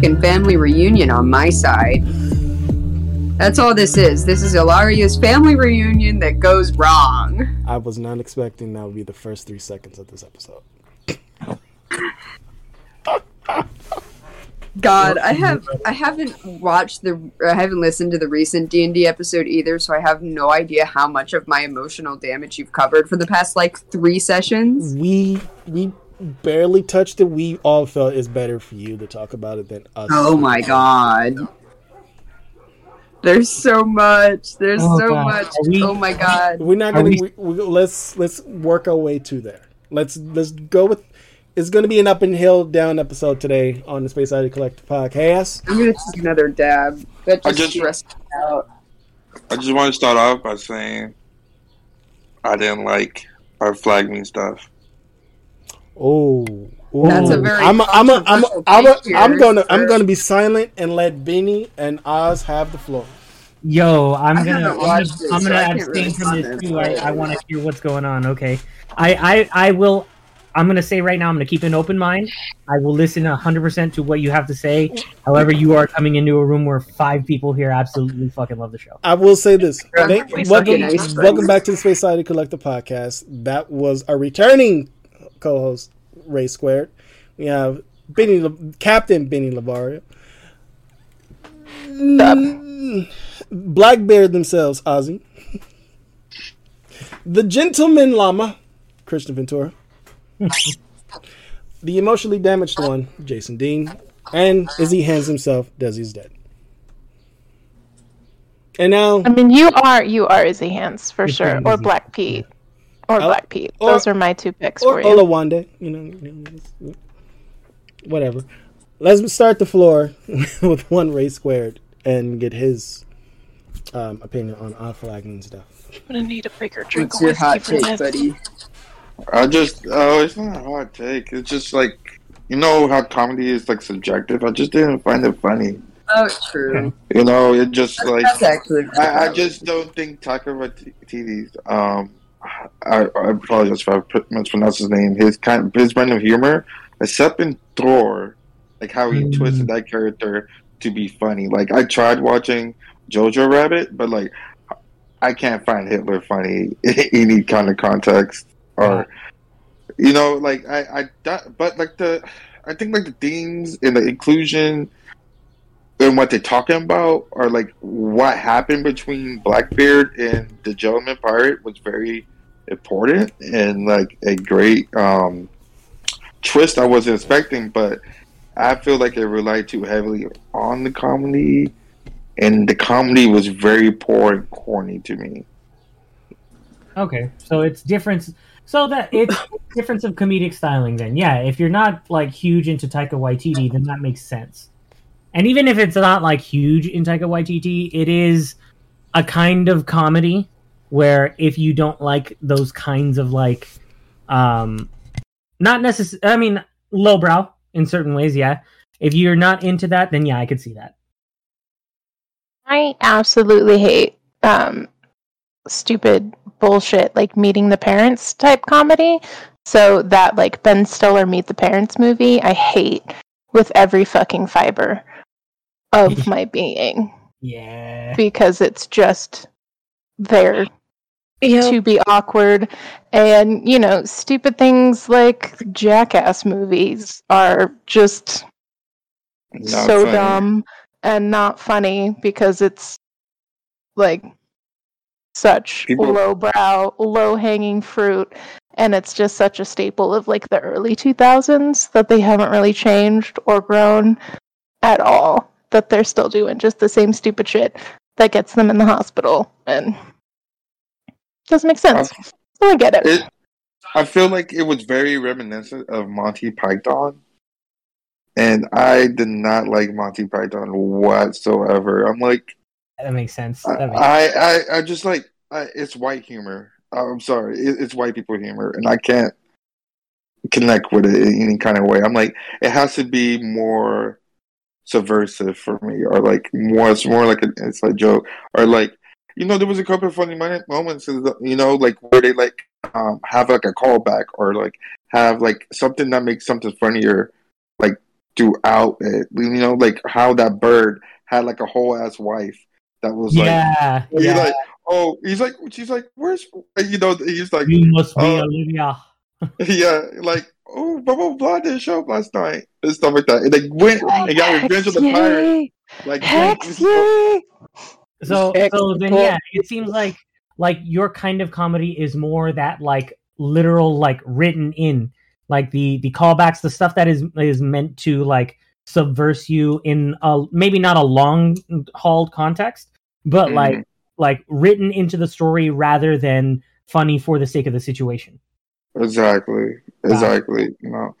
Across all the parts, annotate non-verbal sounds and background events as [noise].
fucking family reunion on my side. That's all this is. This is Ilaria's family reunion that goes wrong. I was not expecting that would be the first three seconds of this episode. God, I have I haven't watched the I haven't listened to the recent D and D episode either, so I have no idea how much of my emotional damage you've covered for the past like three sessions. We we barely touched it. We all felt it's better for you to talk about it than us. Oh my god. There's so much. There's Oh, so God. much. We- oh my god. We're not gonna. we- We, we, let's let's work our way to there. Let's let's go with. It's gonna be an up and hill down episode today on the Space Oddity Collective podcast. I'm gonna take another dab. That I just, just- stressed out. I just want to start off by saying I didn't like Our Flag Means Death. Oh, That's a very I'm a, I'm a, I'm a, controversial I'm, a, take I'm gonna I'm gonna be silent and let Benny and Oz have the floor. Yo, I'm I gonna, I'm gonna, I'm so gonna I abstain really from this comment. too. I, I want to hear what's going on. Okay, I, I, I will. I'm gonna say right now, I'm gonna keep an open mind. I will listen 100 percent to what you have to say. However, you are coming into a room where five people here absolutely fucking love the show. I will say this. Thank- welcome, welcome back to the Space Oddity Collective podcast. That was a returning co-host, Ray Squared. We have Benny, La- Captain Benny Lavaria. Mm, Blackbeard themselves, Ozzy. the Gentleman Llama, Christian Ventura. [laughs] the emotionally damaged one, Jason Dean. And as he hands himself, Desi's dead. And now I mean, you are you are Izzy Hands for sure, or. Black Pete, or Uh, Black Pete. or- Those are my two picks or for you. Oluwande, you know, you know, whatever. Let's start the floor [laughs] with one Ray squared and get his um, opinion on Our Flag Means Death. I'm gonna need a bigger drink What's your hot take, this. buddy? I just oh, it's not a hot take. It's just like you know how comedy is like subjective. I just didn't find it funny. Oh, true. You know, it just like That's. I, I just don't think Taika Waititi's um I, I apologize if I pr- mispronounced his name. His kind his brand of humor, except in Thor, like how he Mm. twisted that character to be funny. Like I tried watching Jojo Rabbit, but like I can't find Hitler funny [laughs] in any kind of context or you know like I I that, but like the I think like the themes and the inclusion and what they're talking about are like what happened between Blackbeard and the Gentleman Pirate was very important and like a great um twist I wasn't expecting, but I feel like it relied too heavily on the comedy and the comedy was very poor and corny to me. Okay, so it's difference. So that it's difference of comedic styling. Then, yeah, if you're not like huge into Taika Waititi, then that makes sense. And even if it's not like huge in Taika Waititi, it is a kind of comedy where if you don't like those kinds of like, um, not necessarily. I mean, lowbrow in certain ways, yeah. If you're not into that, then yeah, I could see that. I absolutely hate um, stupid bullshit like meeting the parents type comedy. So that like Ben Stiller meet the parents movie, I hate with every fucking fiber of [laughs] my being Yeah. because it's just there to be awkward and you know stupid things like jackass movies are just Not so funny. dumb and not funny because it's like such People- lowbrow, low hanging fruit, and it's just such a staple of like the early 2000s that they haven't really changed or grown at all. That they're still doing just the same stupid shit that gets them in the hospital and doesn't make sense. So I get it. It, I feel like it was very reminiscent of Monty Python, and I did not like Monty Python whatsoever. I'm like, That makes sense. I, That makes I, I, I just like I, it's white humor. Oh, I'm sorry, it, it's white people humor, and I can't connect with it in any kind of way. I'm like, it has to be more subversive for me, or like more, it's more like an inside joke, or like you know, there was a couple of funny moments, you know, like where they like um, have like a callback, or like have like something that makes something funnier, like throughout it. You know, like how that bird had like a whole ass wife that was like, yeah, yeah. like, oh, he's like, she's like, where's, you know, he's like, you must be uh, Olivia. [laughs] yeah, like, oh, blah blah blah didn't show up last night and stuff like that. And they went and got revenge of the Hex pirate. Like, Hex yay! So, Heck, so then, yeah, it seems like like your kind of comedy is more that like literal, like written in, like the the callbacks, the stuff that is is meant to like subverse you in a maybe not a long hauled context, but Mhm. like like written into the story rather than funny for the sake of the situation. exactly, exactly. You know,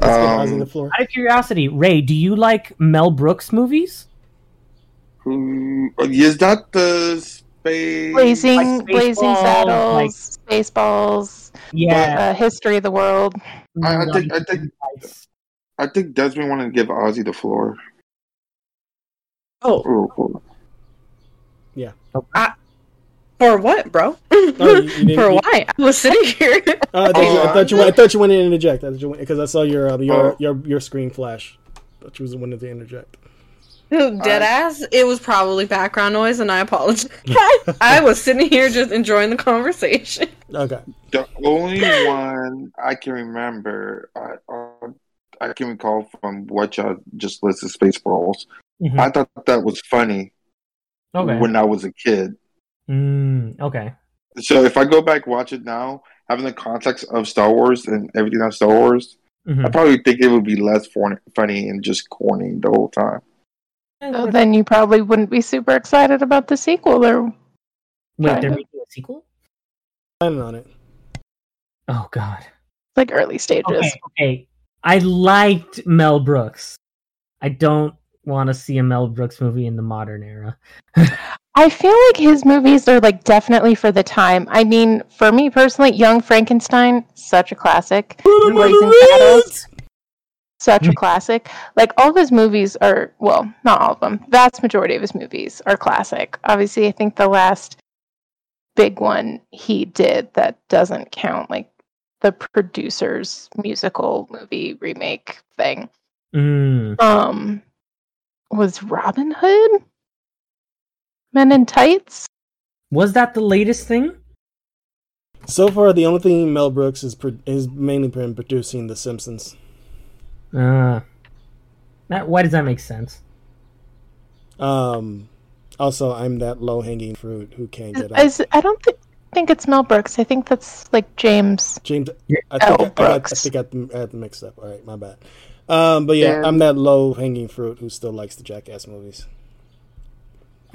Let's get Ozzy um, the floor. Out of curiosity, Ray, do you like Mel Brooks movies? who is that the space? Blazing, Like blazing Spaceballs, saddles, like- spaceballs, Yeah, uh, history of the world. I- I think- I think- I think Desmond wanted to give Ozzy the floor. Oh, Ooh, ooh. for what, bro? [laughs] Oh, you- you for you- why? I was sitting here. Oh, [laughs] I, thought you, I thought you. I thought you wanted to interject. Because I saw your um, your, Oh. your your screen flash. Thought you was wanted to interject. [laughs] Dead ass. It was probably background noise, and I apologize. I was sitting here just enjoying the conversation. Okay. The only one I can remember, I, uh, I can recall from what y'all just listed, Spaceballs. Mhm. I thought that was funny okay. when I was a kid. Mm, okay. So if I go back watch it now, having the context of Star Wars and everything on Star Wars, Mhm. I probably think it would be less funny and just corny the whole time. So then you probably wouldn't be super excited about the sequel. Or Wait, they're Kinda. making a sequel? Planning on it. Oh God. like early stages. Okay, okay. I liked Mel Brooks. I don't want to see a Mel Brooks movie in the modern era. [laughs] I feel like his movies are like definitely for the time. I mean, for me personally, Young Frankenstein, such a classic. [laughs] Blazing Saddles, such a classic. Like all of his movies are well, not all of them. Vast majority of his movies are classic. Obviously, I think the last big one he did that doesn't count, like the producer's musical movie remake thing, Mm. um, was Robin Hood. Men in Tights. Was that the latest thing? So far, the only thing Mel Brooks is pro- is mainly been producing The Simpsons. Uh, that, why does that make sense? Um, also, I'm that low hanging fruit who can't get out. Is, I don't thi- think it's Mel Brooks. I think that's like James. James, Yeah. I think, Oh, I, I, got- I think I had I had them mixed up. All right, my bad. Um, but yeah, Yeah. I'm that low hanging fruit who still likes the Jackass movies.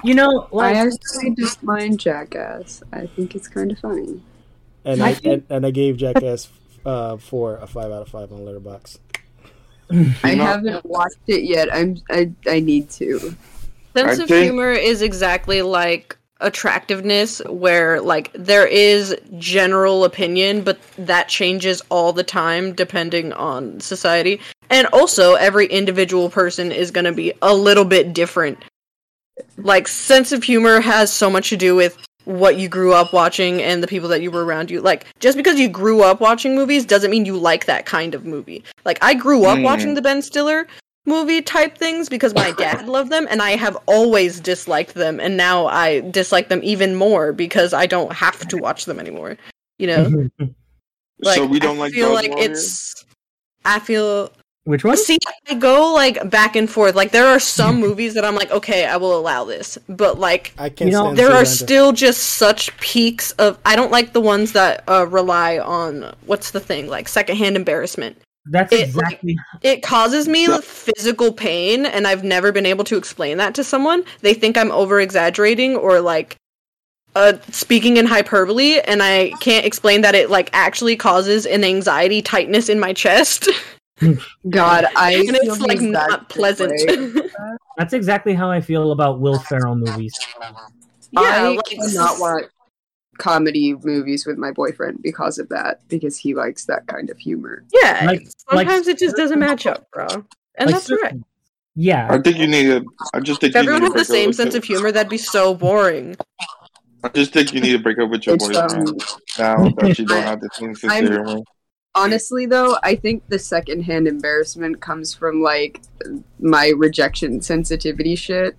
You know, I like actually just mind Jackass. I think it's kind of funny. And I I, think- and, and I gave Jackass uh, four a five out of five on Letterboxd. I You haven't watched it yet. I'm I I need to. Sense I of think- humor is exactly like attractiveness, where like there is general opinion, but that changes all the time depending on society. And also, every individual person is going to be a little bit different. Like, sense of humor has so much to do with what you grew up watching and the people that you were around you. Like, just because you grew up watching movies doesn't mean you like that kind of movie. Like, I grew up Mm. watching the Ben Stiller movie type things because my dad [laughs] loved them and I have always disliked them and now I dislike them even more because I don't have to watch them anymore. You know? [laughs] Like, so we don't I like. feel like it's I feel which one? see I go like back and forth. Like there are some [laughs] movies that I'm like, okay, I will allow this. But like I can't You know, stand there are Zoolander. still just such peaks of I don't like the ones that uh, rely on what's the thing like secondhand embarrassment. That's it, like- exactly. It causes me physical pain, and I've never been able to explain that to someone. They think I'm over exaggerating or like uh, speaking in hyperbole, and I can't explain that it like actually causes an anxiety tightness in my chest, [laughs] God, I and it's the like not pleasant. [laughs] That's exactly how I feel about Will Ferrell movies. yeah, I like not watch comedy movies with my boyfriend because of that. Because he likes that kind of humor. yeah. Like- like- sometimes it just doesn't match up, bro, and Like that's right. Yeah, I think you need to. I just think If everyone you had the same sense of humor, that'd be so boring. I just think you need to break up with your boyfriend um, now that you don't have the same sense of humor. Honestly, though, I think the secondhand embarrassment comes from like my rejection sensitivity shit.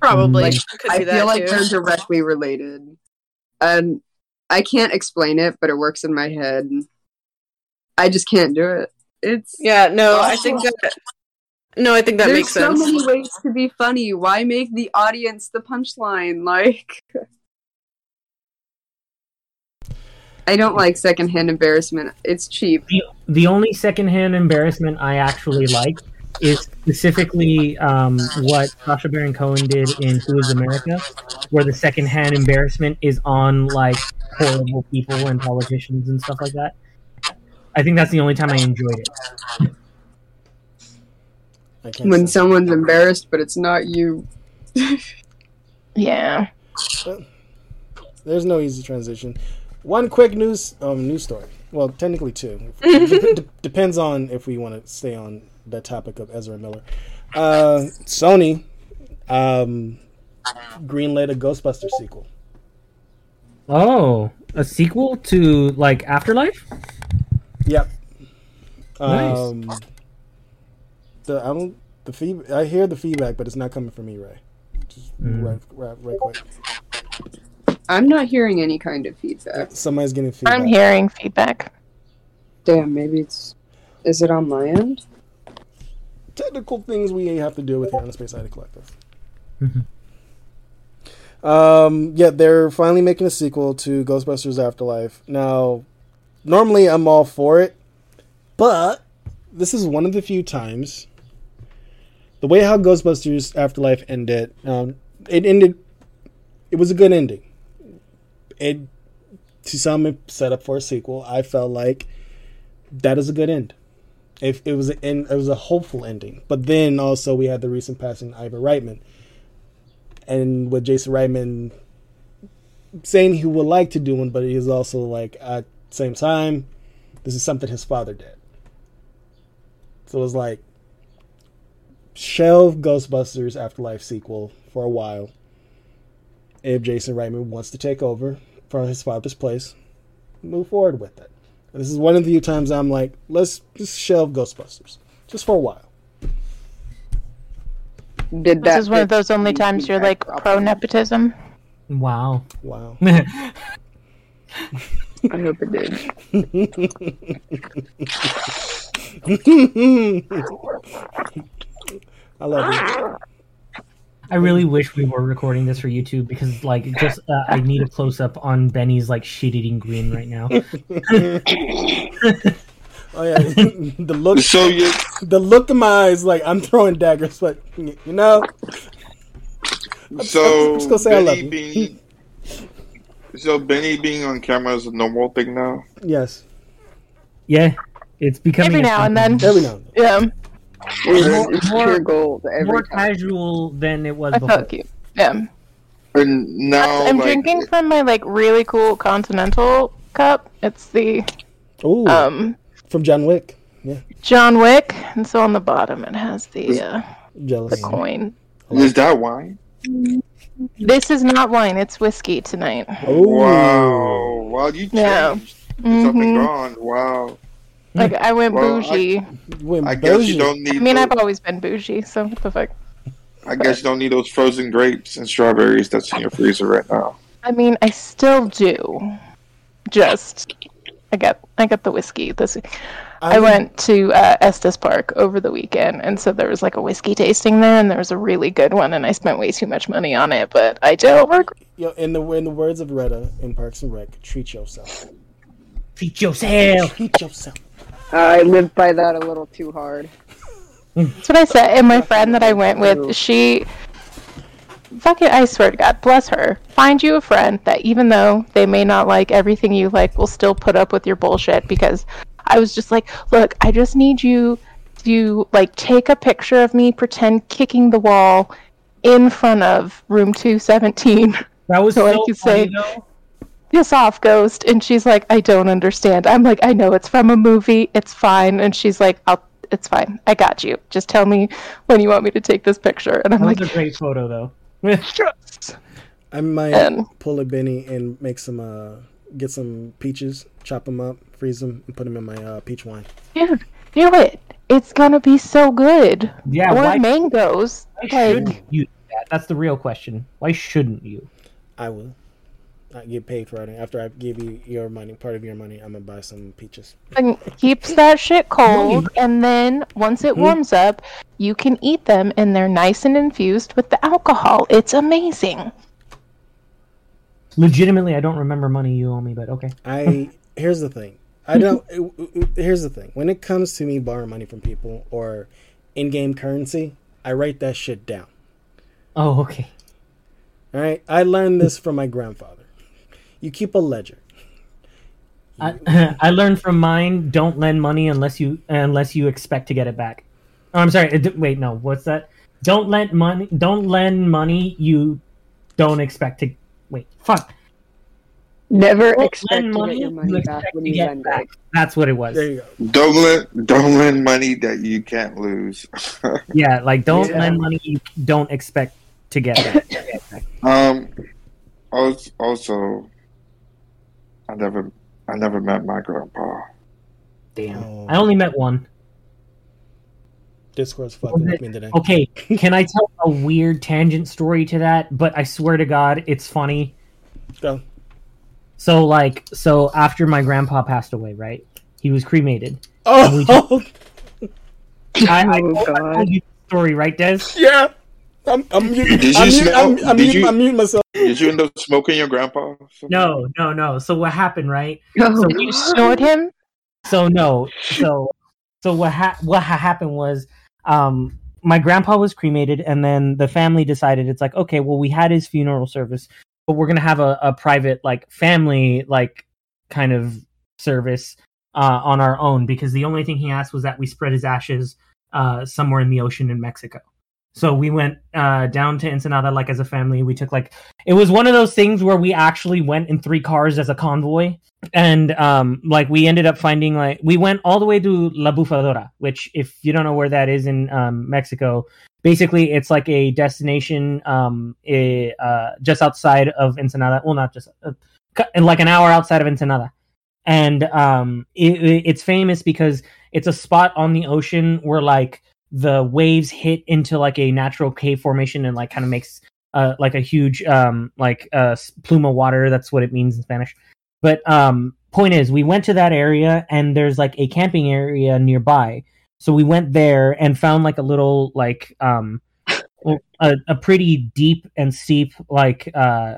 Probably. Like, I feel that like too. they're directly related, and I can't explain it, but it works in my head. I just can't do it. It's Yeah, no, I think that. No, I think that there's makes so sense. So many ways to be funny. Why make the audience the punchline? Like, I don't like secondhand embarrassment. It's cheap. the, the only secondhand embarrassment I actually like is specifically um, what Sacha Baron Cohen did in Who Is America, where the secondhand embarrassment is on like horrible people and politicians and stuff like that. I think that's the only time I enjoyed it. I When say. someone's embarrassed, but it's not you. [laughs] Yeah. There's no easy transition. One quick news um, news story. Well, technically two. Dep- [laughs] depends on if we want to stay on the topic of Ezra Miller. Uh, Sony um, greenlit a Ghostbuster sequel. Oh, a sequel to like Afterlife? Yep. Nice. Um, the I don't the feed I hear the feedback, but it's not coming from me, Ray. Just Mm. right, right, right quick. I'm not hearing any kind of feedback. Somebody's getting feedback. I'm hearing feedback. Damn, maybe it's. Is it on my end? technical things we have to deal with here on the Space Side Collective. Mhm. Um, yeah, they're finally making a sequel to Ghostbusters Afterlife. Now, normally I'm all for it, but this is one of the few times. The way how Ghostbusters Afterlife ended, um, it ended. It was a good ending. It to some it set up for a sequel. I felt like that is a good end if it was an it was a hopeful ending. But then also we had the recent passing of Ivan Reitman, and with Jason Reitman saying he would like to do one, but he's also like at the same time, this is something his father did. So it was like shelve Ghostbusters Afterlife sequel for a while. If Jason Reitman wants to take over from his father's place, move forward with it. This is one of the few times I'm like, let's just shelve Ghostbusters just for a while. Did This is one of those only times you're like pro nepotism. Wow. Wow. [laughs] I hope it did. [laughs] I love you. [laughs] I really wish we were recording this for YouTube because, like, just uh, I need a close up on Benny's like shit eating grin right now. [laughs] Oh yeah, the look, So you the look in my eyes, like I'm throwing daggers, but you know, so I'm just gonna say I love Benny you. being so Benny being on camera is a normal thing now. yes, Yeah, it's becoming Every a now and then. every now and then. Yeah, It's, it's more- gold every more casual than it was I before. felt cute. Yeah. And now I'm like, drinking from my like really cool continental cup. It's the Ooh, um from John Wick. Yeah, John Wick, and so on the bottom it has the uh, jealous. the coin. is that wine? This is not wine; it's whiskey tonight. Ooh. Wow. Wow, you changed. Yeah. It's up and Mhm. gone. Wow. Like I went Well, I- bougie. Went I guess you don't need I mean, those, I've always been bougie, so what the fuck. I guess you don't need those frozen grapes and strawberries that's in your freezer right now. I mean, I still do. Just, I got, I got the whiskey. This, I went to uh, Estes Park over the weekend, and so there was like a whiskey tasting there, and there was a really good one, and I spent way too much money on it, but I don't regret. Yo, in the in the words of Retta in Parks and Rec, treat yourself. Treat yourself. Treat yourself. I lived by that a little too hard. That's what I said. And my friend that I went with, she, fucking, I swear to God, bless her. Find you a friend that even though they may not like everything you like, will still put up with your bullshit. Because I was just like, look, I just need you to like take a picture of me, pretend kicking the wall in front of room 217. That was So [laughs] so, I could funny say- though. Piss off, ghost. And she's like, I don't understand. I'm like, I know it's from a movie. It's fine. And she's like, I'll. It's fine. I got you. Just tell me when you want me to take this picture. And I'm That like, was a great photo though. yes. I might And- pull a Benny and make some uh, get some peaches, chop them up, freeze them, and put them in my uh, peach wine. Dude, do it. It's gonna be so good. Yeah, or why, mangoes. why Like, shouldn't you do that? That's the real question. Why shouldn't you? I will. I get paid for it. After I give you your money, part of your money, I'm gonna buy some peaches. and keeps that shit cold, and then once it Hmm? warms up, you can eat them, and they're nice and infused with the alcohol. It's amazing. Legitimately, I don't remember money you owe me, but okay. I [laughs] here's the thing. I don't. here's the thing. When it comes to me borrowing money from people or in-game currency, I write that shit down. Oh, okay. All right. I learned this from my grandfather. You keep a ledger. I, [laughs] I learned from mine: don't lend money unless you unless you expect to get it back. Oh, I'm sorry. Wait, no. What's that? Don't lend money. Don't lend money you don't expect to. Wait, fuck. Never Don't expect lend to get money your you money back when you get lend back. it. That's what it was. There you go. Don't lend, don't lend money that you can't lose. [laughs] Yeah, like don't Yeah. lend money you don't expect to get back. um, also, I never, I never met my grandpa. Damn. Oh. I only met one. Discord's fucking with me today. Okay, [laughs] can I tell a weird tangent story to that? But I swear to God, it's funny. Go. So, like, so after my grandpa passed away, right? He was cremated. Oh, [laughs] I, I, Oh, told, I God. told you the story, right, Des? yeah. I'm, I'm, muting, Did you I'm, mute- smell- I'm, I'm, did muting- you- I'm muting myself. Did you end up smoking your grandpa? No, no, no. So what happened, right? Oh, So You [gasps] snort him? So no, so so what ha- what ha- happened was, um, my grandpa was cremated, and then the family decided it's like, okay, well, we had his funeral service, but we're gonna have a, a private like family like kind of service uh, on our own because the only thing he asked was that we spread his ashes uh, somewhere in the ocean in Mexico. So we went uh, down to Ensenada like as a family. We took like it was one of those things where we actually went in three cars as a convoy and um like we ended up finding like we went all the way to La Bufadora, which if you don't know where that is in um Mexico, basically it's like a destination um a, uh just outside of Ensenada. Well, not just uh, like an hour outside of Ensenada. And um it, it- it's famous because it's a spot on the ocean where like the waves hit into like a natural cave formation and like kind of makes uh like a huge um like uh plume of water that's what it means in Spanish. But um, point is, we went to that area, and there's like a camping area nearby. So we went there and found like a little like um, [laughs] a, a pretty deep and steep like uh,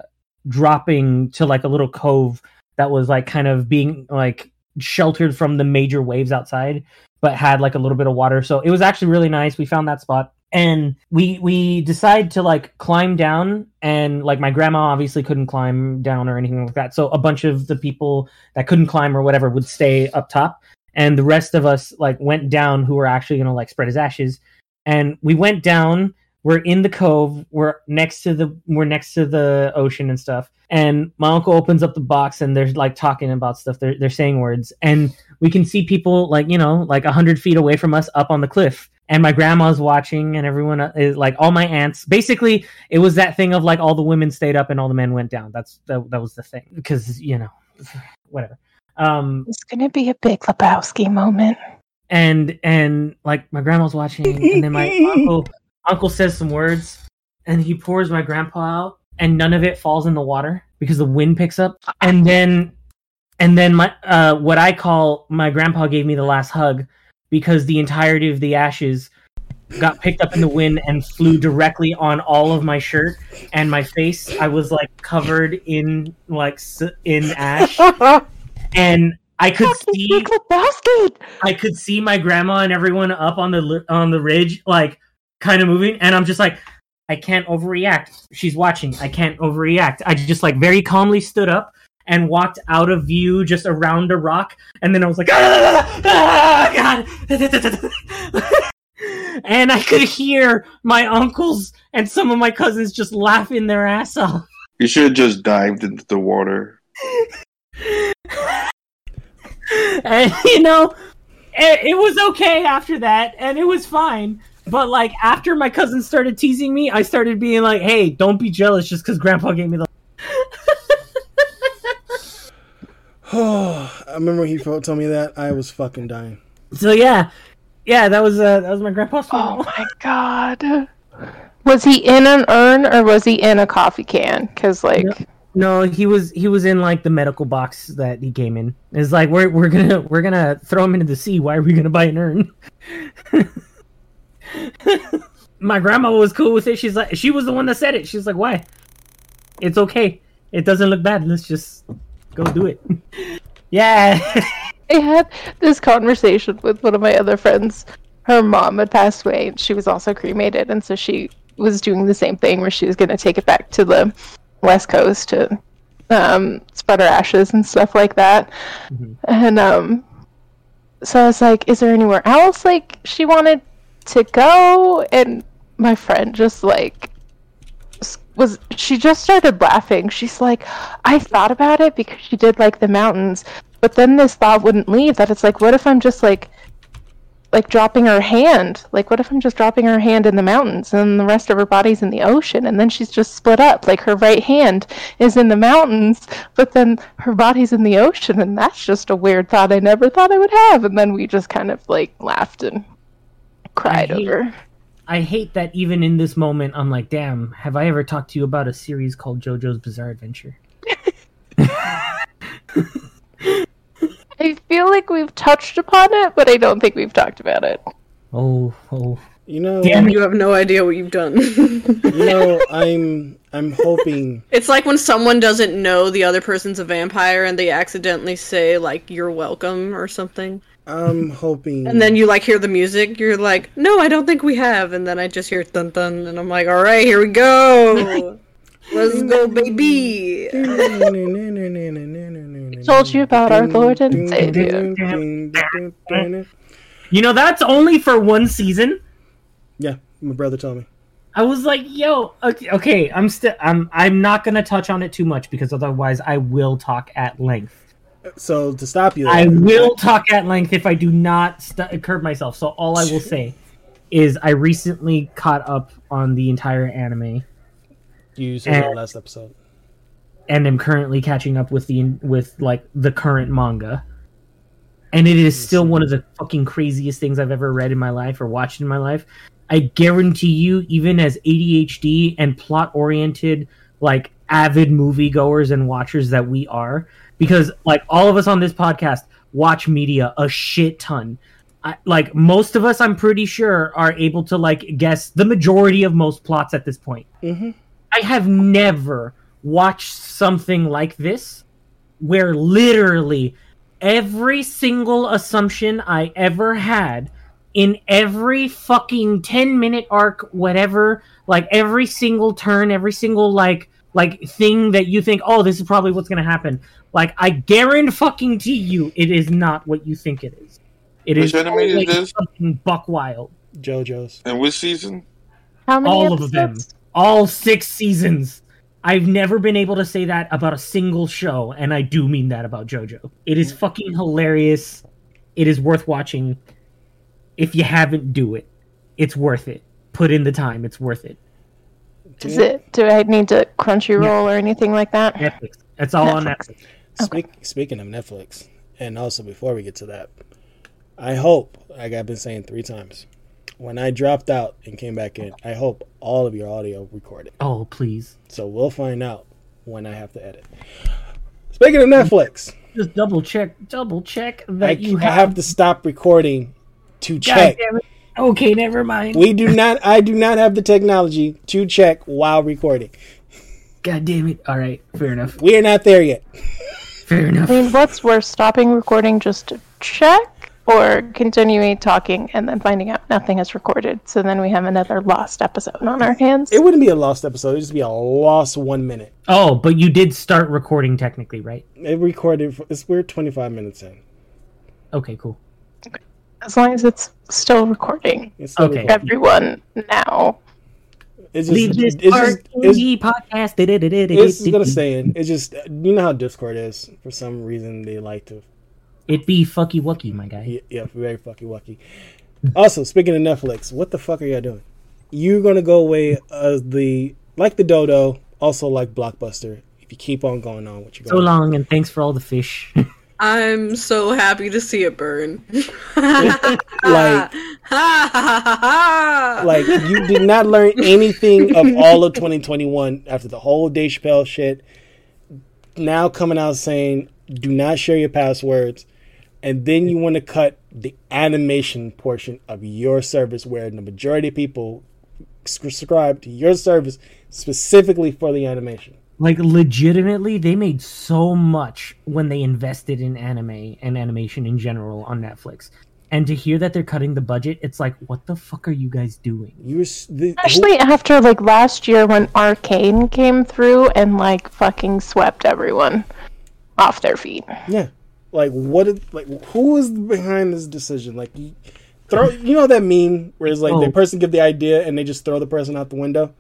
dropping to like a little cove that was like kind of being like sheltered from the major waves outside, but had like a little bit of water. So it was actually really nice. We found that spot. And we we decide to like climb down. And like my grandma obviously couldn't climb down or anything like that. So a bunch of the people that couldn't climb or whatever would stay up top. And the rest of us like went down who were actually gonna like spread his ashes. And we went down we're in the cove we're next to the we're next to the ocean and stuff. And my uncle opens up the box and they're like talking about stuff. They're, they're saying words. And we can see people like you know like 100 feet away from us up on the cliff. And my grandma's watching and everyone uh, is like all my aunts. Basically it was that thing of like all the women stayed up and all the men went down. That's that, that was the thing. Because you know [sighs] whatever. Um It's gonna be a big Lebowski moment. and and like my grandma's watching and then my [laughs] uncle uncle says some words and he pours my grandpa out and none of it falls in the water because the wind picks up. And then and then my uh what i call my grandpa gave me the last hug because the entirety of the ashes got picked up in the wind and flew directly on all of my shirt and my face. I was like covered in like in ash. [laughs] And i could see Lebowski! I could see my grandma and everyone up on the on the ridge, like kind of moving, and I'm just like, I can't overreact. She's watching. I can't overreact. I just like very calmly stood up and walked out of view, just around a rock, and then I was like, ah, ah, God. [laughs] and I could hear my uncles and some of my cousins just laughing their ass off. You should have just dived into the water. [laughs] and you know it, it was okay after that and it was fine but like after my cousin started teasing me i started being like hey don't be jealous just because grandpa gave me the Oh, [sighs] I remember when he told me that I was fucking dying. So yeah, yeah, that was uh, that was my grandpa's Oh my [laughs] god. Was he in an urn or was he in a coffee can? Because like, No, he was he was in like the medical box that he came in. It's like we're we're gonna we're gonna throw him into the sea. Why are we gonna buy an urn? [laughs] [laughs] My grandma was cool with it. She's like she was the one that said it. She's like, why? It's okay. It doesn't look bad. Let's just go do it. [laughs] yeah. [laughs] I had this conversation with one of my other friends. Her mom had passed away, and she was also cremated, and so she was doing the same thing where she was going to take it back to the west coast to um, spread her ashes and stuff like that. Mhm. And um, so I was like, "Is there anywhere else like she wanted to go?" And my friend just like was she just started laughing. She's like, "I thought about it because she did like the mountains, but then this thought wouldn't leave that it's like what if i'm just like like dropping her hand like what if i'm just dropping her hand in the mountains and the rest of her body's in the ocean and then she's just split up like her right hand is in the mountains but then her body's in the ocean and that's just a weird thought i never thought i would have and then we just kind of like laughed and cried hate- over I hate that even in this moment I'm like, damn, have I ever talked to you about a series called JoJo's Bizarre Adventure? [laughs] [laughs] i feel like we've touched upon it but i don't think we've talked about it Oh, oh. You know, Damn You have no idea what you've done. you know, [laughs] I'm I'm hoping it's like when someone doesn't know the other person's a vampire and they accidentally say like "you're welcome" or something, I'm hoping and then you like hear the music. You're like, "No, I don't think we have," and then I just hear dun dun, and I'm like, "All right, here we go, let's go, baby." told you about our Lord and Savior. You know, that's only for one season. Yeah, my brother told me. I was like, "Yo, okay, okay I'm still, I'm, I'm not gonna touch on it too much because otherwise, I will talk at length. So to stop you, I will talk at length if I do not st- curb myself. So all I will [laughs] say is, I recently caught up on the entire anime, you said that and- last episode. and am currently catching up with the with like the current manga. And it is still one of the fucking craziest things I've ever read in my life or watched in my life. I guarantee you, even as ADHD and plot oriented, like avid moviegoers and watchers that we are, because like all of us on this podcast watch media a shit ton. I, like most of us, I'm pretty sure, are able to like guess the majority of most plots at this point. Mm-hmm. I have never watched something like this where literally every single assumption I ever had in every fucking 10 minute arc whatever like every single turn every single like like thing that you think oh this is probably what's going to happen. Like I guarantee fucking to you it is not what you think it is. It Which is anime is always this? something buck wild. JoJo's. And which season? How many all of them. All six seasons. I've never been able to say that about a single show and i do mean that about jojo. It is fucking hilarious. It is worth watching. If you haven't do it. It's worth it. Put in the time. It's worth it Is it? Do I need to Crunchyroll or anything like that? netflix it's all on Netflix. netflix Speak, speaking of Netflix, and also before we get to that, I hope, like I've been saying three times, when I dropped out and came back in, I hope all of your audio recorded. oh please So we'll find out when I have to edit. Speaking of Netflix, just double check double check I, that you I have, have to stop recording to God check. Damn it. okay never mind We do not. I do not have the technology to check while recording. god damn it all right fair enough We are not there yet. fair enough I mean, what's worse, stopping recording just to check, or continuing talking and then finding out nothing is recorded? So then we have another lost episode on our hands. It wouldn't be a lost episode. It'd just be a lost one minute. oh but you did start recording technically right It recorded. For, it's we're twenty five minutes in. okay cool As long as it's still recording. It's still Okay. recording. Everyone now. It's Leave just. this It's just. It's, podcast. it's just gonna say it. It's just. You know how Discord is. For some reason, they like to. It be fucky wucky, my guy. Yeah, yeah very fucky wucky. Also, speaking of Netflix, what the fuck are y'all doing? You're gonna go away as the like the dodo, also like Blockbuster. If you keep on going on, what you going So long, and thanks for all the fish. [laughs] I'm so happy to see it burn. [laughs] Like- [laughs] like you did not learn anything of all of 2021 after the whole Dave Chappelle shit. Now coming out saying do not share your passwords, and then you want to cut the animation portion of your service where the majority of people subscribe to your service specifically for the animation. Like legitimately, they made so much when they invested in anime and animation in general on Netflix. And to hear that they're cutting the budget, it's like, what the fuck are you guys doing? You're s- the, Especially after like last year when Arcane came through and like fucking swept everyone off their feet. Yeah. Like what? Is, like who is behind this decision? Like throw. You know that meme where it's like the Oh. person give the idea and they just throw the person out the window.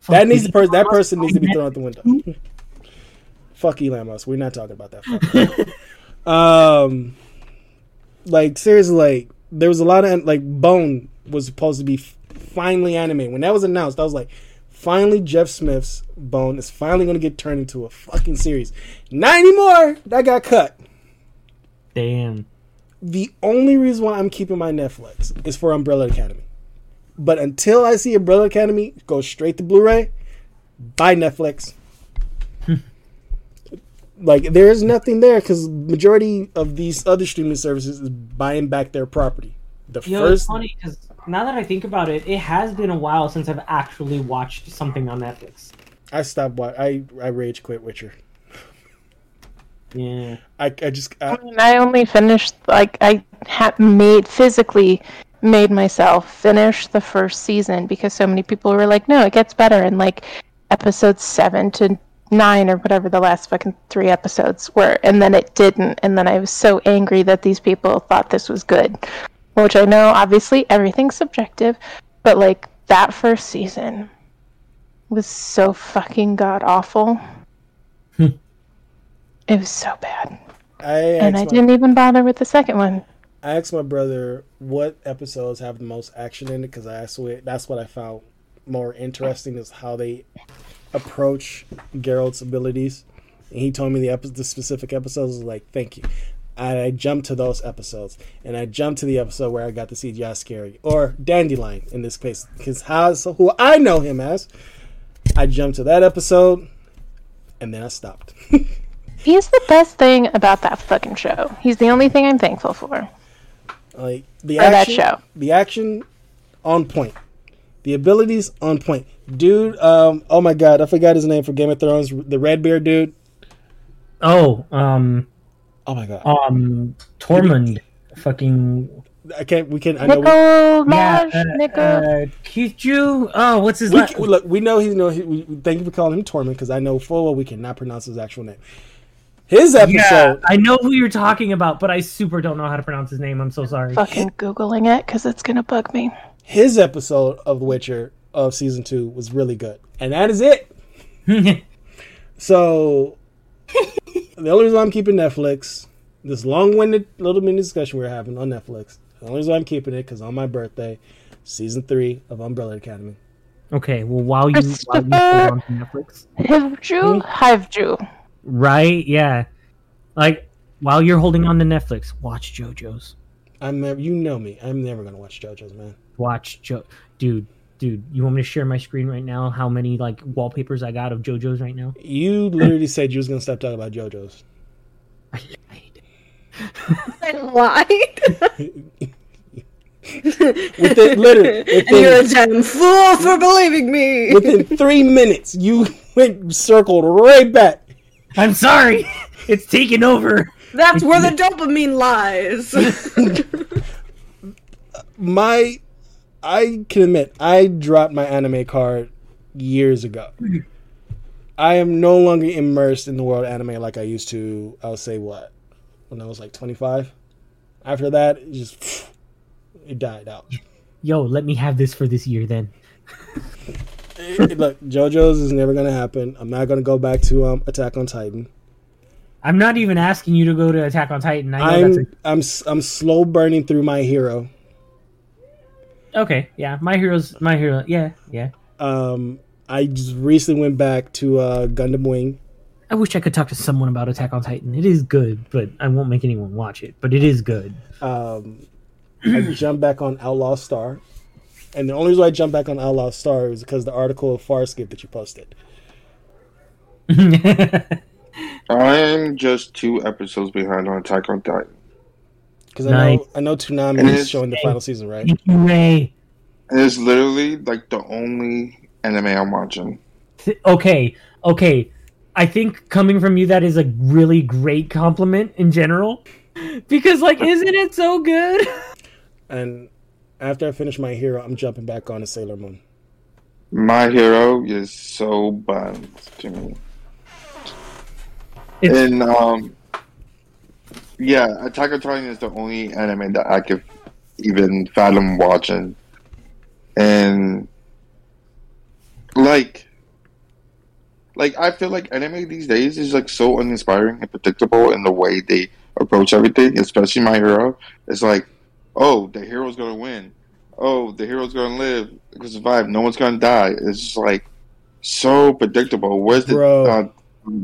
Fuck that needs these the person. That person needs to be thrown out the window. [laughs] Fuck Elon Musk. We're not talking about that. [laughs] Um, like seriously, like there was a lot of like Bone was supposed to be f- finally anime. When that was announced, I was like, finally Jeff Smith's Bone is finally going to get turned into a fucking series. Not anymore. That got cut. Damn. The only reason why I'm keeping my Netflix is for Umbrella Academy. But until I see Umbrella Academy go straight to Blu-ray, buy Netflix. Hmm. like there is nothing there because majority of these other streaming services is buying back their property. The You know, it's funny because now that I think about it, it has been a while since I've actually watched something on Netflix. I stopped. Wa- I I rage quit Witcher. Yeah. I I just I, I mean, I only finished like I had made physically made myself finish the first season because so many people were like, "No, it gets better." And like episodes seven to nine or whatever the last fucking three episodes were, and then it didn't. And then I was so angry that these people thought this was good, which I know obviously everything's subjective, but like that first season was so fucking god awful. Hmm. it was so bad. I And I didn't even bother with the second one. I asked my brother what episodes have the most action in it because I asked what, that's what I found more interesting is how they approach Geralt's abilities. And he told me the epi- the specific episodes was like, "Thank you." And I jumped to those episodes, and I jumped to the episode where I got to see Jaskier or Dandelion in this case, because how so who I know him as. I jumped to that episode, and then I stopped. [laughs] He's the best thing about that fucking show. He's the only thing I'm thankful for. Like the Or that action, show. the action on point, the abilities on point. Dude, um, oh my god, I forgot his name for Game of Thrones. The red beard dude. Oh, um, Oh my god, um, Tormund, fucking I can't. We can. I know. We, Nickel, yeah, Lash, uh, Nickel. uh, Keith Jew. Oh, what's his we, last? look, we know he's no. He, we, thank you for calling him Tormund because I know full well we cannot pronounce his actual name. His episode. Yeah, episode. I know who you're talking about, but I super don't know how to pronounce his name. I'm so sorry. fucking Googling it because it's going to bug me. His episode of The Witcher of season two was really good, and that is it. [laughs] So the only reason I'm keeping Netflix, this long-winded little mini discussion we're having on Netflix, the only reason I'm keeping it because on my birthday, season three of Umbrella Academy. okay, well while you while you hold on to Netflix, Hivju? Hive Jew. right? Yeah, like while you're holding on to Netflix, watch JoJo's. I'm never, you know me, I'm never gonna watch JoJo's man. Watch Jo, dude, dude. You want me to share my screen right now? How many like wallpapers I got of JoJo's right now? You literally [laughs] said you was gonna stop talking about JoJo's. I lied. I lied. [laughs] Within literally [laughs] and you're a within, damn fool for believing me. within three minutes, you went circled right back. I'm sorry. [laughs] It's taken over. That's where the [laughs] dopamine lies. [laughs] my I can admit I dropped my anime card years ago. I am no longer immersed in the world of anime like I used to. I'll say what when I was like 25. After that, it just it died out. Yo, let me have this for this year then. Look, JoJo's is never gonna happen. I'm not gonna go back to um, Attack on Titan. I'm not even asking you to go to Attack on Titan. I know that's I'm I'm slow burning through my hero. okay. Yeah, my heroes. My hero. Yeah, yeah. Um, I just recently went back to uh, Gundam Wing. I wish I could talk to someone about Attack on Titan. It is good, but I won't make anyone watch it. But it is good. Um, I jumped back on Outlaw Star, and the only reason I jumped back on Outlaw Star was because the article of Farscape that you posted. [laughs] I'm just two episodes behind on Attack on Titan. Because I Nice. know I know Toonami And is showing the final season, right? Thank you, Ray. And it's literally like the only anime I'm watching. Okay, okay. I think coming from you, that is a really great compliment in general. [laughs] Because, like, isn't it so good? [laughs] And after I finish my hero, I'm jumping back on to Sailor Moon. My hero is so bummed to me. It's- and um, yeah, Attack on Titan is the only anime that I could even fathom watching, and like, like I feel like anime these days is like so uninspiring and predictable in the way they approach everything, especially My Hero. It's like, oh, the hero's gonna win. Oh, the hero's gonna live, gonna survive. No one's gonna die. It's just like so predictable. Where's the Bro. uh,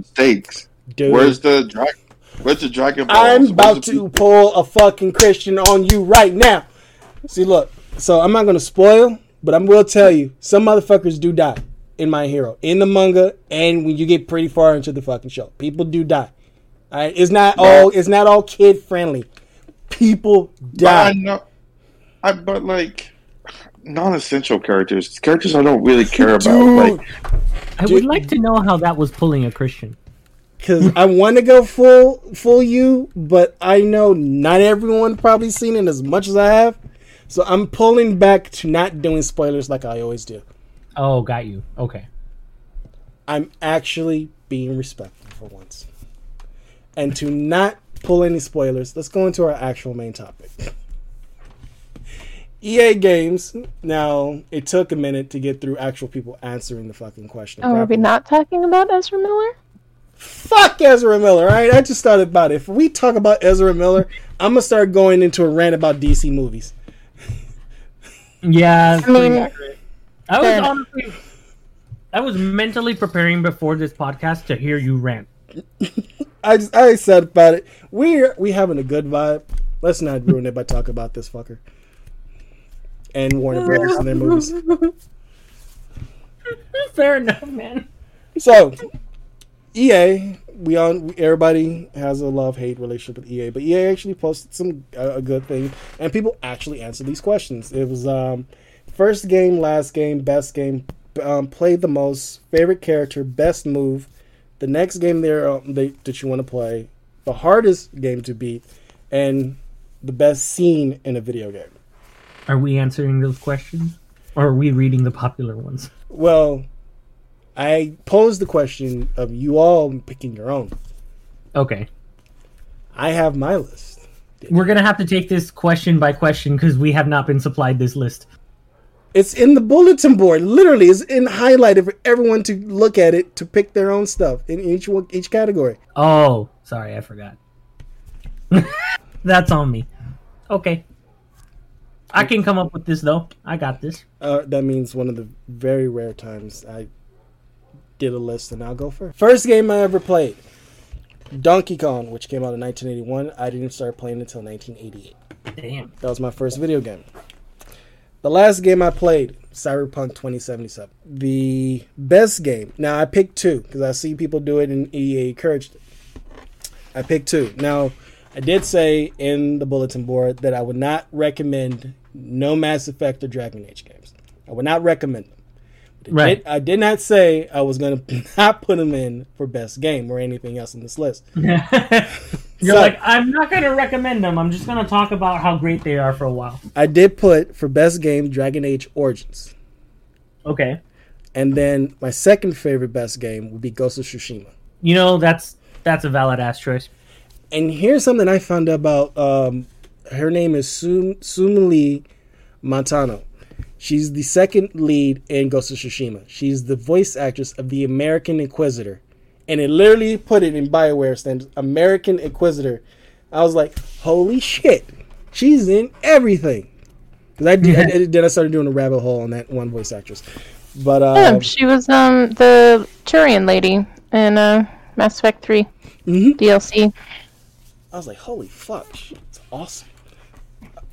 stakes? Dude, Where's the dragon? Where's the Dragon Balls? I'm about to pull a fucking Christian on you right now. See, look. So I'm not gonna spoil, but I will tell you, some motherfuckers do die in My Hero, in the manga, and when you get pretty far into the fucking show, people do die. All right, it's not all it's not all kid friendly. People But I die. know, I but like non-essential characters, characters I don't really care [laughs] about. Dude, Like I would like to know how that was pulling a Christian. because I want to go full full you, but I know not everyone probably seen it as much as I have, so I'm pulling back to not doing spoilers like I always do. Oh, got you. Okay. I'm actually being respectful for once. And to not pull any spoilers, let's go into our actual main topic. [laughs] EA Games. Now, it took a minute to get through actual people answering the fucking question. Oh, are we not talking about Ezra Miller? Fuck Ezra Miller, alright? I just thought about it. If we talk about Ezra Miller, I'm gonna start going into a rant about DC movies. [laughs] Yeah, I mean, I was honestly, I was mentally preparing before this podcast to hear you rant. [laughs] I just, I said about it. We're we having a good vibe. Let's not ruin it by talking about this fucker. And Warner Brothers and their movies. [laughs] Fair enough, man. So, EA, we on everybody has a love hate relationship with EA, but EA actually posted some uh, a good thing, and people actually answered these questions. It was um, first game, last game, best game, um, played the most, favorite character, best move, the next game there uh, they, that you want to play, the hardest game to beat, and the best scene in a video game. Are we answering those questions, or are we reading the popular ones? Well, I posed the question of you all picking your own. Okay, I have my list. we're gonna have to take this question by question because we have not been supplied this list. It's in the bulletin board. Literally, it's in highlighted for everyone to look at it to pick their own stuff in each one- each category. Oh, sorry, I forgot. [laughs] That's on me. Okay. I can come up with this though. I got this. Uh, that means one of the very rare times I did a list, and I'll go first. First game I ever played, Donkey Kong, which came out in 1981. I didn't start playing until 1988. Damn. That was my first video game. The last game I played, Cyberpunk 2077. The best game. Now I picked two because I see people do it and EA encouraged it. I picked two. Now I did say in the bulletin board that I would not recommend no Mass Effect or Dragon Age games. I would not recommend Right. I did not say I was going [laughs] to not put them in for best game or anything else in this list. [laughs] You're So- like, I'm not gonna recommend them. I'm just gonna talk about how great they are for a while. I did put for best game Dragon Age Origins. Okay. And then my second favorite best game would be Ghost of Tsushima. You know that's that's a valid ass choice. And here's something I found out about. Um, her name is Sum- Sumalee Montano. She's the second lead in Ghost of Tsushima. She's the voice actress of the American Inquisitor. And it literally put it in Bioware standards American Inquisitor. I was like, holy shit. She's in everything. Because I, did- I, then I started doing a rabbit hole on that one voice actress. But uh, Yeah, she was um the Turian lady in uh Mass Effect 3 hmm DLC. I was like, holy fuck, it's awesome.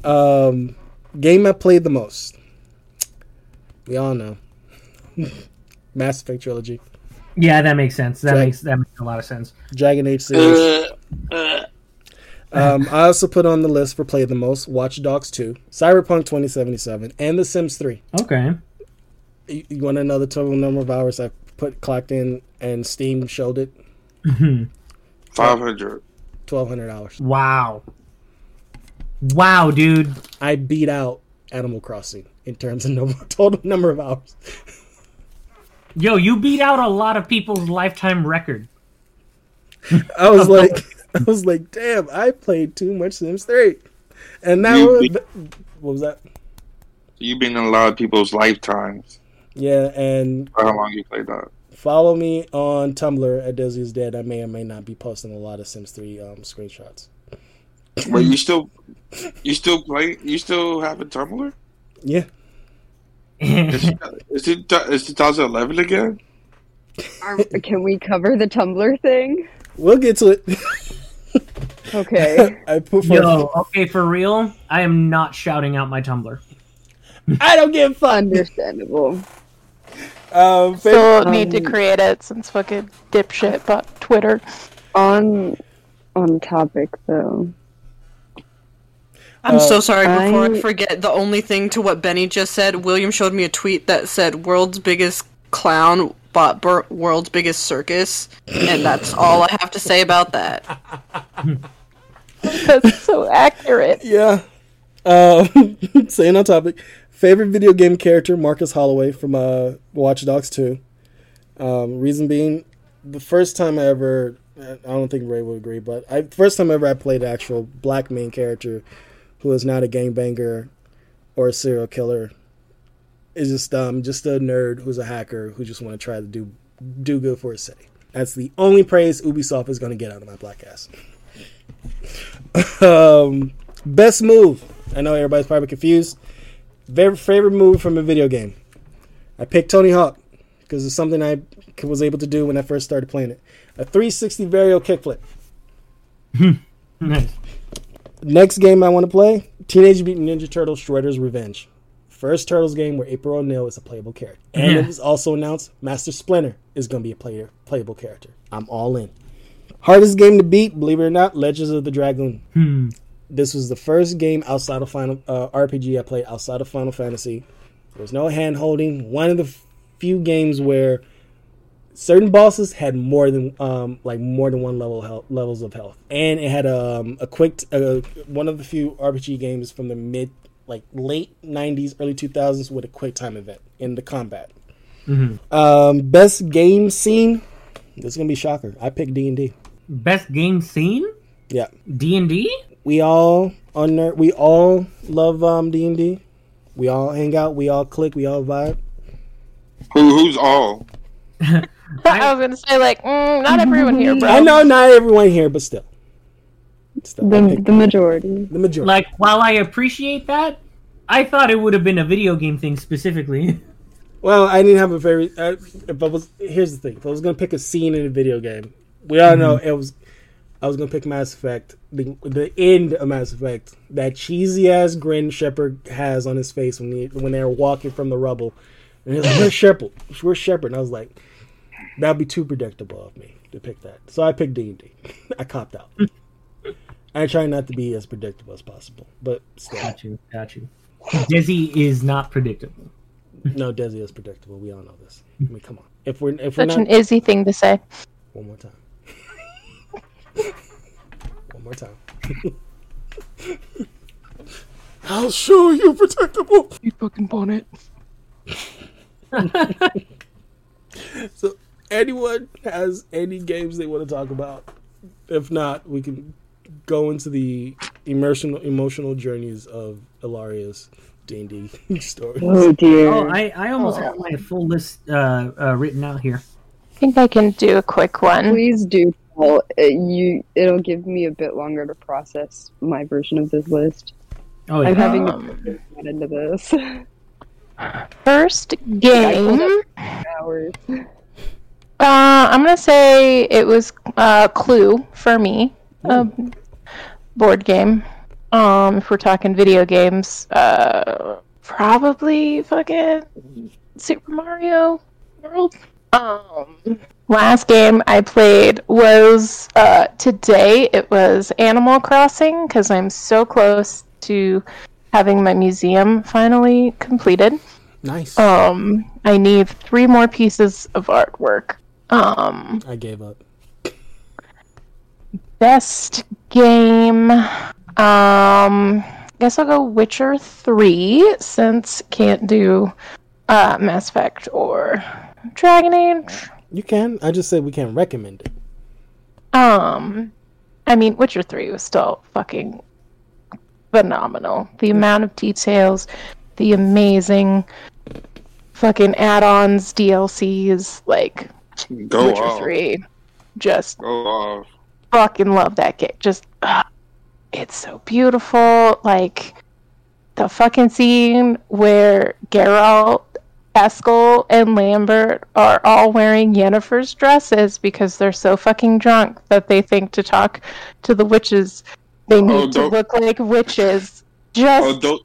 Um, game I played the most. We all know. [laughs] Mass Effect trilogy, Yeah, that makes sense. That Right. makes that makes a lot of sense. Dragon Age series. Uh, uh. Um, I also put on the list for play the most Watch Dogs 2, Cyberpunk 2077, and The Sims 3. Okay. You, you want to know the total number of hours I put clocked in and Steam showed it? Mm-hmm. Five hundred. 1,200 hours. wow. Wow, dude. I beat out Animal Crossing in terms of number, [laughs] total number of hours. Yo, you beat out a lot of people's lifetime record. I was [laughs] like, [laughs] I was like, damn, I played too much Sims 3. And now, You what was that? You've been in a lot of people's lifetimes. Yeah, and For how long you played that? follow me on Tumblr at Desi is Dead. I may or may not be posting a lot of Sims 3 um, screenshots. Wait, you still, you still play? You still have a Tumblr? Yeah. Is it, is it is it 2011 again? Are, can we cover the Tumblr thing? We'll get to it. Okay. [laughs] I put for Yo, okay, for real, I am not shouting out my Tumblr. I don't give a fuck. Understandable. Um, favorite, Still need to Um, create it since fucking dipshit bought Twitter. On on topic though. I'm Uh, so sorry. Before I... I- forget, the only thing to what Benny just said, William showed me a tweet that said "World's biggest clown bought bur- world's biggest circus," and that's all I have to say about that. [laughs] That's so accurate. yeah. Um, [laughs] staying on topic. Favorite video game character, Marcus Holloway from uh, Watch Dogs 2. Um, reason being, the first time I ever, I don't think Ray would agree, but I first time ever I played an actual black main character who is not a gangbanger or a serial killer is just um just a nerd who's a hacker who just want to try to do do good for his city. That's the only praise Ubisoft is going to get out of my black ass. um, best move. I know everybody's probably confused. Very favorite move from a video game. I picked Tony Hawk because it's something I was able to do when I first started playing it. A 360 Varial kickflip. Nice. Next game I want to play: Teenage Mutant Ninja Turtles: Shredder's Revenge. First Turtles game where April O'Neil is a playable character, and Yeah. it was also announced Master Splinter is going to be a player playable character. I'm all in. Hardest game to beat, believe it or not, Legends of the Dragoon. Hmm. This was the first game outside of Final uh, RPG I played outside of Final Fantasy. There was no hand holding. One of the few games where certain bosses had more than um like more than one level of health, levels of health, and it had um a quick uh, one of the few RPG games from the mid like late '90s, early 2000s with a quick time event in the combat. Mhm. Um, best game scene. This is gonna be a shocker. I picked D and D. Best game scene? Yeah, D and D? we all on nerd, we all love um D and D. We all hang out. We all click. We all vibe. Who who's all? [laughs] [laughs] I was gonna say like, mm, not [laughs] everyone here, bro. I know not everyone here, but still, still The the majority. the majority. Like, while I appreciate that, I thought it would have been a video game thing specifically. [laughs] Well, I didn't have a very. Uh, if I was, here's the thing: if I was gonna pick a scene in a video game, we all know it was. I was gonna pick Mass Effect. The the end of Mass Effect. That cheesy ass grin Shepard has on his face when he when they're walking from the rubble, and he's like, "Where's Shepard? Where's Shepard?" And I was like, "That'd be too predictable of me to pick that." So I picked D and D. [laughs] I copped out. [laughs] I try not to be as predictable as possible, but still, got you, got you. Dizzy is not predictable. [laughs] no, Desi is predictable. We all know this. I mean, come on. If we're if we're Such not an Izzy thing to say. One more time. One more time. I'll show you predictable. You fucking bonnet. So, anyone has any games they want to talk about? If not, we can go into the emotional emotional journeys of Ilaria's D and D [laughs] story. Oh dear. Oh, I, I almost have my full list uh, uh, written out here. I think I can do a quick one. Please do. Well, it, you it'll give me a bit longer to process my version of this list. Oh, I'm having Um, to get into this [laughs] First game. hours. [laughs] Uh, I'm gonna say it was uh, Clue for me, a board game. Um, if we're talking video games, uh, probably fucking Super Mario World. Um, last game I played was uh, today. It was Animal Crossing because I'm so close to having my museum finally completed. Nice. Um, I need three more pieces of artwork. Um, I gave up. best game. Um, guess I'll go Witcher Three since can't do uh, Mass Effect or Dragon Age. You can. I just said we can't recommend it. Um, I mean, Witcher Three was still fucking phenomenal. The amount of details, the amazing fucking add-ons, DLCs, like Go Witcher off. Three, just Go off. fucking love that game. Just, uh, it's so beautiful. Like the fucking scene where Geralt, Eskel, and Lambert are all wearing Yennefer's dresses because they're so fucking drunk that they think to talk to the witches they need Oh, to look like witches. Just Oh.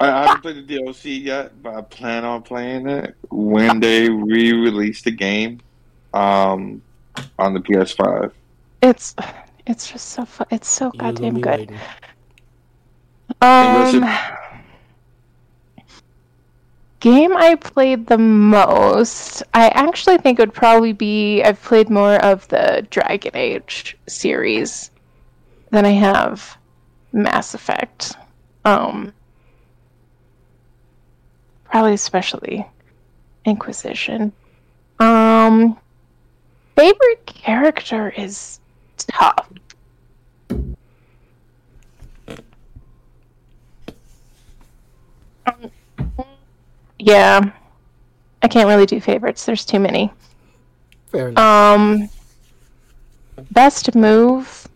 I I haven't played the DLC yet, but I plan on playing it when they re-release the game um, on the PS5. it's it's just so fu- it's so You gonna goddamn good. Um, game I played the most, I actually think it would probably be I've played more of the Dragon Age series than I have Mass Effect. Um, probably especially Inquisition. Um, favorite character is tough. Yeah. I can't really do favorites. There's too many. Fair enough. Um best move.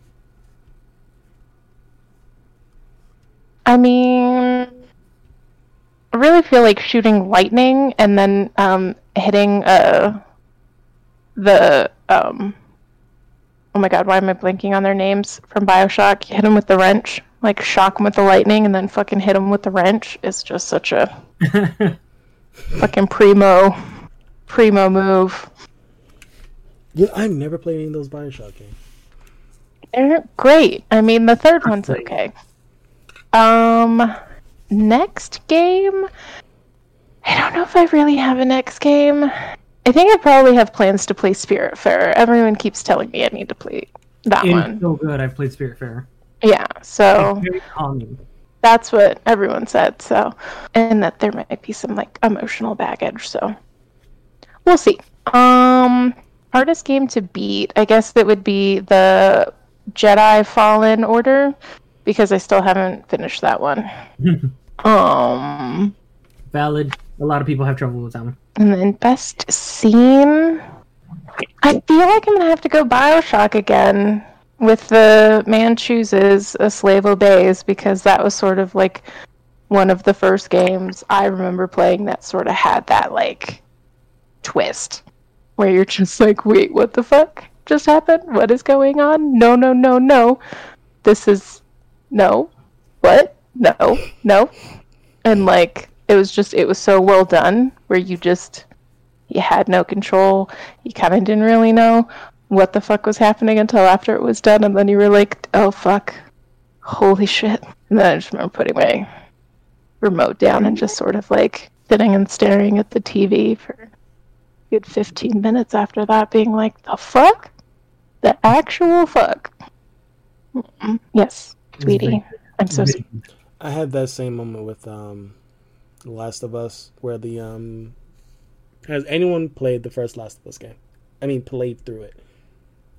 I mean really feel like shooting lightning and then um hitting uh the um oh my god, why am I blanking on their names from Bioshock? You hit them with the wrench, like shock them with the lightning and then fucking hit them with the wrench. It's just such a [laughs] fucking primo primo move. You know, I've never played any of those Bioshock games. They're great. I mean, the third one's okay. Um, next game. I don't know if I really have a next game. I think I probably have plans to play Spiritfarer. Everyone keeps telling me I need to play that It one. so good. I've played Spiritfarer. Yeah, so It's that's what everyone said. So, and that there might be some like emotional baggage. So, we'll see. Um, hardest game to beat, I guess that would be the Jedi Fallen Order because I still haven't finished that one. [laughs] Um, Valid. A lot of people have trouble with that one. and then best scene. I feel like I'm gonna have to go Bioshock again with the man chooses a slave obeys because that was sort of like one of the first games I remember playing that sort of had that like twist where you're just like, wait, what the fuck just happened? What is going on? No, no, no, no. This is no. What? No, no. And like it was just it was so well done where you just you had no control. You kind of didn't really know what the fuck was happening until after it was done, and then you were like, "Oh fuck, holy shit!" And then I just remember putting my remote down and just sort of like sitting and staring at the TV for good fifteen minutes after that, being like, "The fuck, the actual fuck." Mm-mm. Yes, sweetie, I'm so sorry. I had that same moment with um, The Last of Us, where the um, has anyone played the first Last of Us game? I mean, played through it.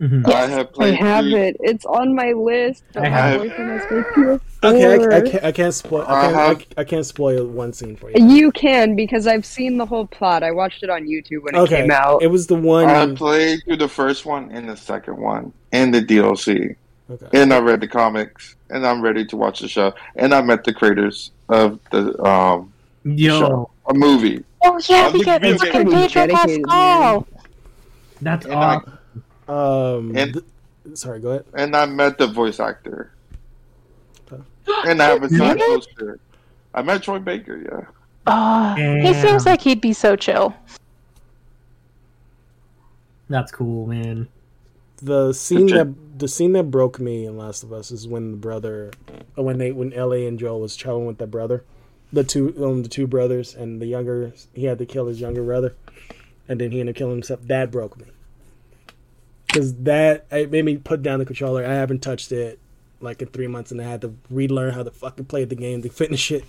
Mhm. I have I have through- it. It's on my list. I have- boyfriend has my PS4. Okay, I, I can't. I can't spoil. I I can't, I, have- I can't spoil one scene for you. You can because I've seen the whole plot. I watched it on YouTube when it Okay, came out. it was the one. I played through the first one and the second one and the DLC, Okay. and I read the comics, and I'm ready to watch the show. And I met the creators of the um Yo, show, a movie. Oh yeah, I'll because it's a Pedro dedicated, Pascal. That's And I- awesome. Um, And- th- sorry, go ahead. and I met the voice actor. And I have a signed Really? poster. I met Troy Baker, yeah. Oh, he seems like he'd be so chill. That's cool, man. The scene that the scene that broke me in Last of Us is when the brother, uh, when they when Ellie and Joel was traveling with their brother, the two um, the two brothers, and the younger he had to kill his younger brother, and then he ended up killing himself. That broke me because that it made me put down the controller. I haven't touched it like in three months, and I had to relearn how to fucking play the game to finish it.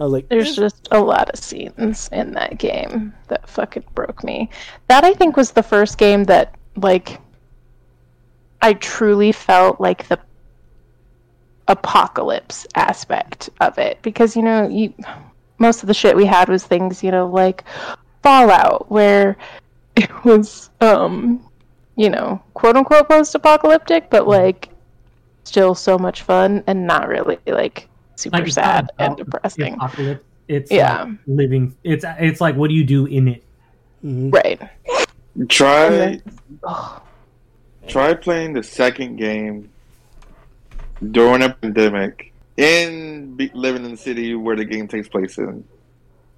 I was like, There's just a lot of scenes in that game that fucking broke me. That I think was the first game that like I truly felt like the apocalypse aspect of it because you know, you most of the shit we had was things, you know, like Fallout where [laughs] it was um you know, quote unquote post apocalyptic but like still so much fun and not really like super Like, sad and depressing. Apocalypse. It's Yeah. like living. It's it's like what do you do in it? mhm. Right. Try And Ugh. [sighs] try playing the second game during a pandemic in be, living in the city where the game takes place in.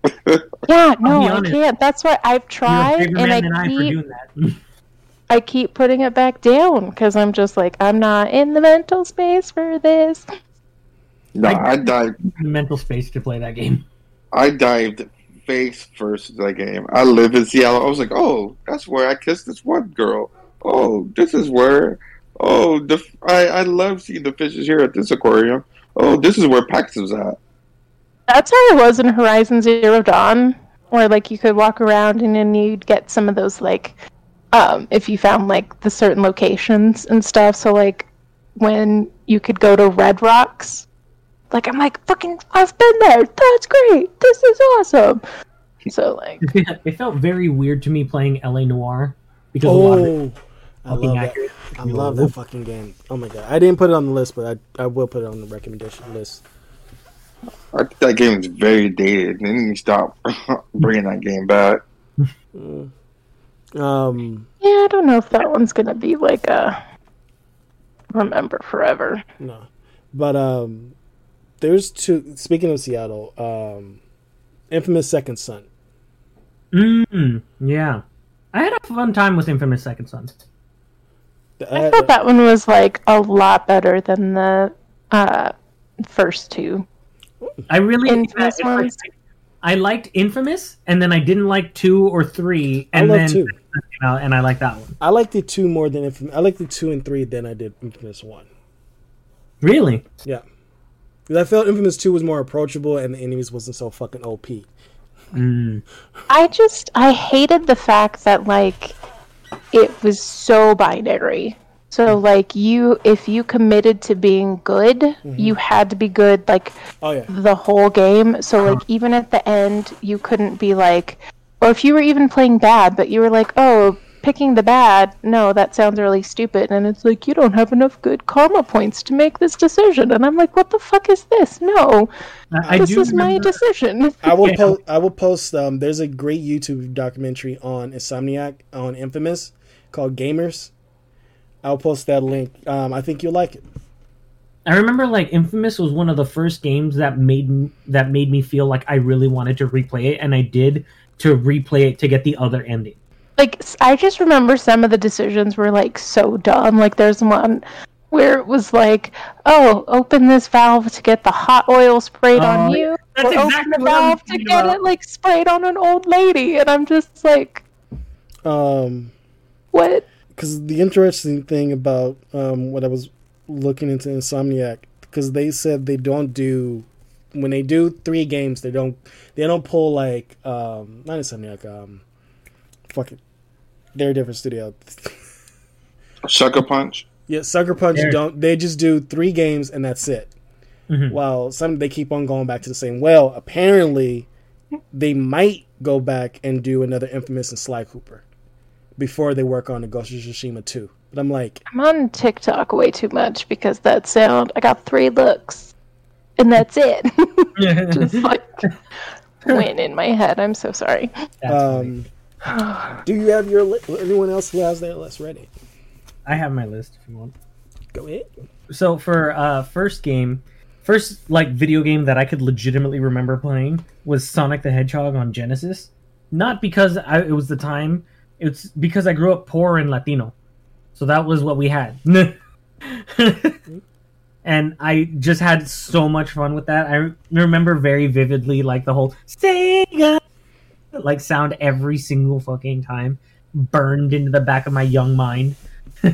[laughs] Yeah, no, I can't. That's why I've You're a tried, and man I than I for keep doing that. [laughs] I keep putting it back down because I'm just like I'm not in the mental space for this. No, I- I dived [laughs] Mental space to play that game. I dived face first that game. I live in Seattle. I was like, oh, that's where I kissed this one girl. Oh, this is where. Oh, the I, I love seeing the fishes here at this aquarium. Oh, this is where Pax was at. That's how it was in Horizon Zero Dawn, where like you could walk around and then you'd get some of those like, um, if you found like the certain locations and stuff. So like when you could go to Red Rocks, like I'm like fucking I've been there. That's great. This is awesome. So like it felt very weird to me playing LA Noire because a lot of it Oh, I fucking love that. accurate. I love that fucking game. Oh my god, I didn't put it on the list, but I I will put it on the recommendation list. I that game is very dated. They need to stop [laughs] bringing that game back. Um, yeah, I don't know if that one's gonna be like a remember forever. no, but um, there's two. Speaking of Seattle, um, infamous Second Son. Mm, yeah. I had a fun time with Infamous Second Son. I thought that one was like a lot better than the uh, first two. I really Infamous it's like- ones? I liked Infamous, and then I didn't like two or three, I and love then two. and I like that one. I liked the two more than infamous. I liked the two and three than I did infamous one. Really? Yeah, because I felt infamous two was more approachable and the enemies wasn't so fucking OP. Mm. I just I hated the fact that like it was so binary. So like you if you committed to being good, you had to be good like Oh yeah, the whole game. So like even at the end you couldn't be like or if you were even playing bad but you were like, "Oh, picking the bad. No, that sounds really stupid." And it's like, "You don't have enough good karma points to make this decision." And I'm like, "What the fuck is this? No. I, I this do is my decision." [laughs] I will Yeah. post. I will post. Um, there's a great YouTube documentary on Insomniac on Infamous called Gamers. I'll post that link. Um, I think you'll like it. I remember like Infamous was one of the first games that made m- that made me feel like I really wanted to replay it, and I did to replay it to get the other ending. Like I just remember some of the decisions were like so dumb. Like there's one where it was like, "Oh, open this valve to get the hot oil sprayed on Oh, you, that's or exactly open the what I was valve to get about. it like sprayed on an old lady." And I'm just like, Um, "What?" because the interesting thing about um, what I was looking into Insomniac, because they said they don't do when they do three games, they don't they don't pull like um, not Insomniac. Um, fuck it, they're a different studio. Sucker Punch. Yeah, Sucker Punch There. don't. They just do three games and that's it. Mhm. While some they keep on going back to the same. Well, apparently, they might go back and do another Infamous and Sly Cooper before they work on the Ghost of Tsushima two. But I'm like, I'm on TikTok way too much because that sound. I got three looks, and that's it. just [laughs] [laughs] like went in my head. I'm so sorry. That's funny. um, [sighs] Do you have your list? anyone else who has their list ready? I have my list if you want. Go ahead. So for uh first game, first like video game that I could legitimately remember playing was Sonic the Hedgehog on Genesis. Not because I, it was the time, it's because I grew up poor and Latino. So that was what we had. [laughs] and I just had so much fun with that. I remember very vividly like the whole Sega like sound every single fucking time burned into the back of my young mind. [laughs]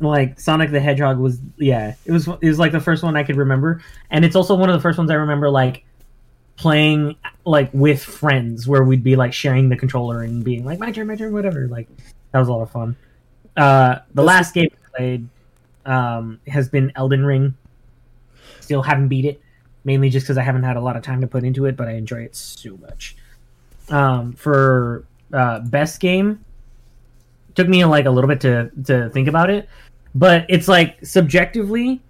like Sonic the Hedgehog was yeah, it was it was like the first one I could remember and it's also one of the first ones I remember like playing like with friends where we'd be like sharing the controller and being like my turn my turn whatever like that was a lot of fun. Uh the last game I played um has been Elden Ring. Still haven't beat it mainly just because I haven't had a lot of time to put into it, but I enjoy it so much. Um, for uh, best game, took me like a little bit to to think about it, but it's like subjectively.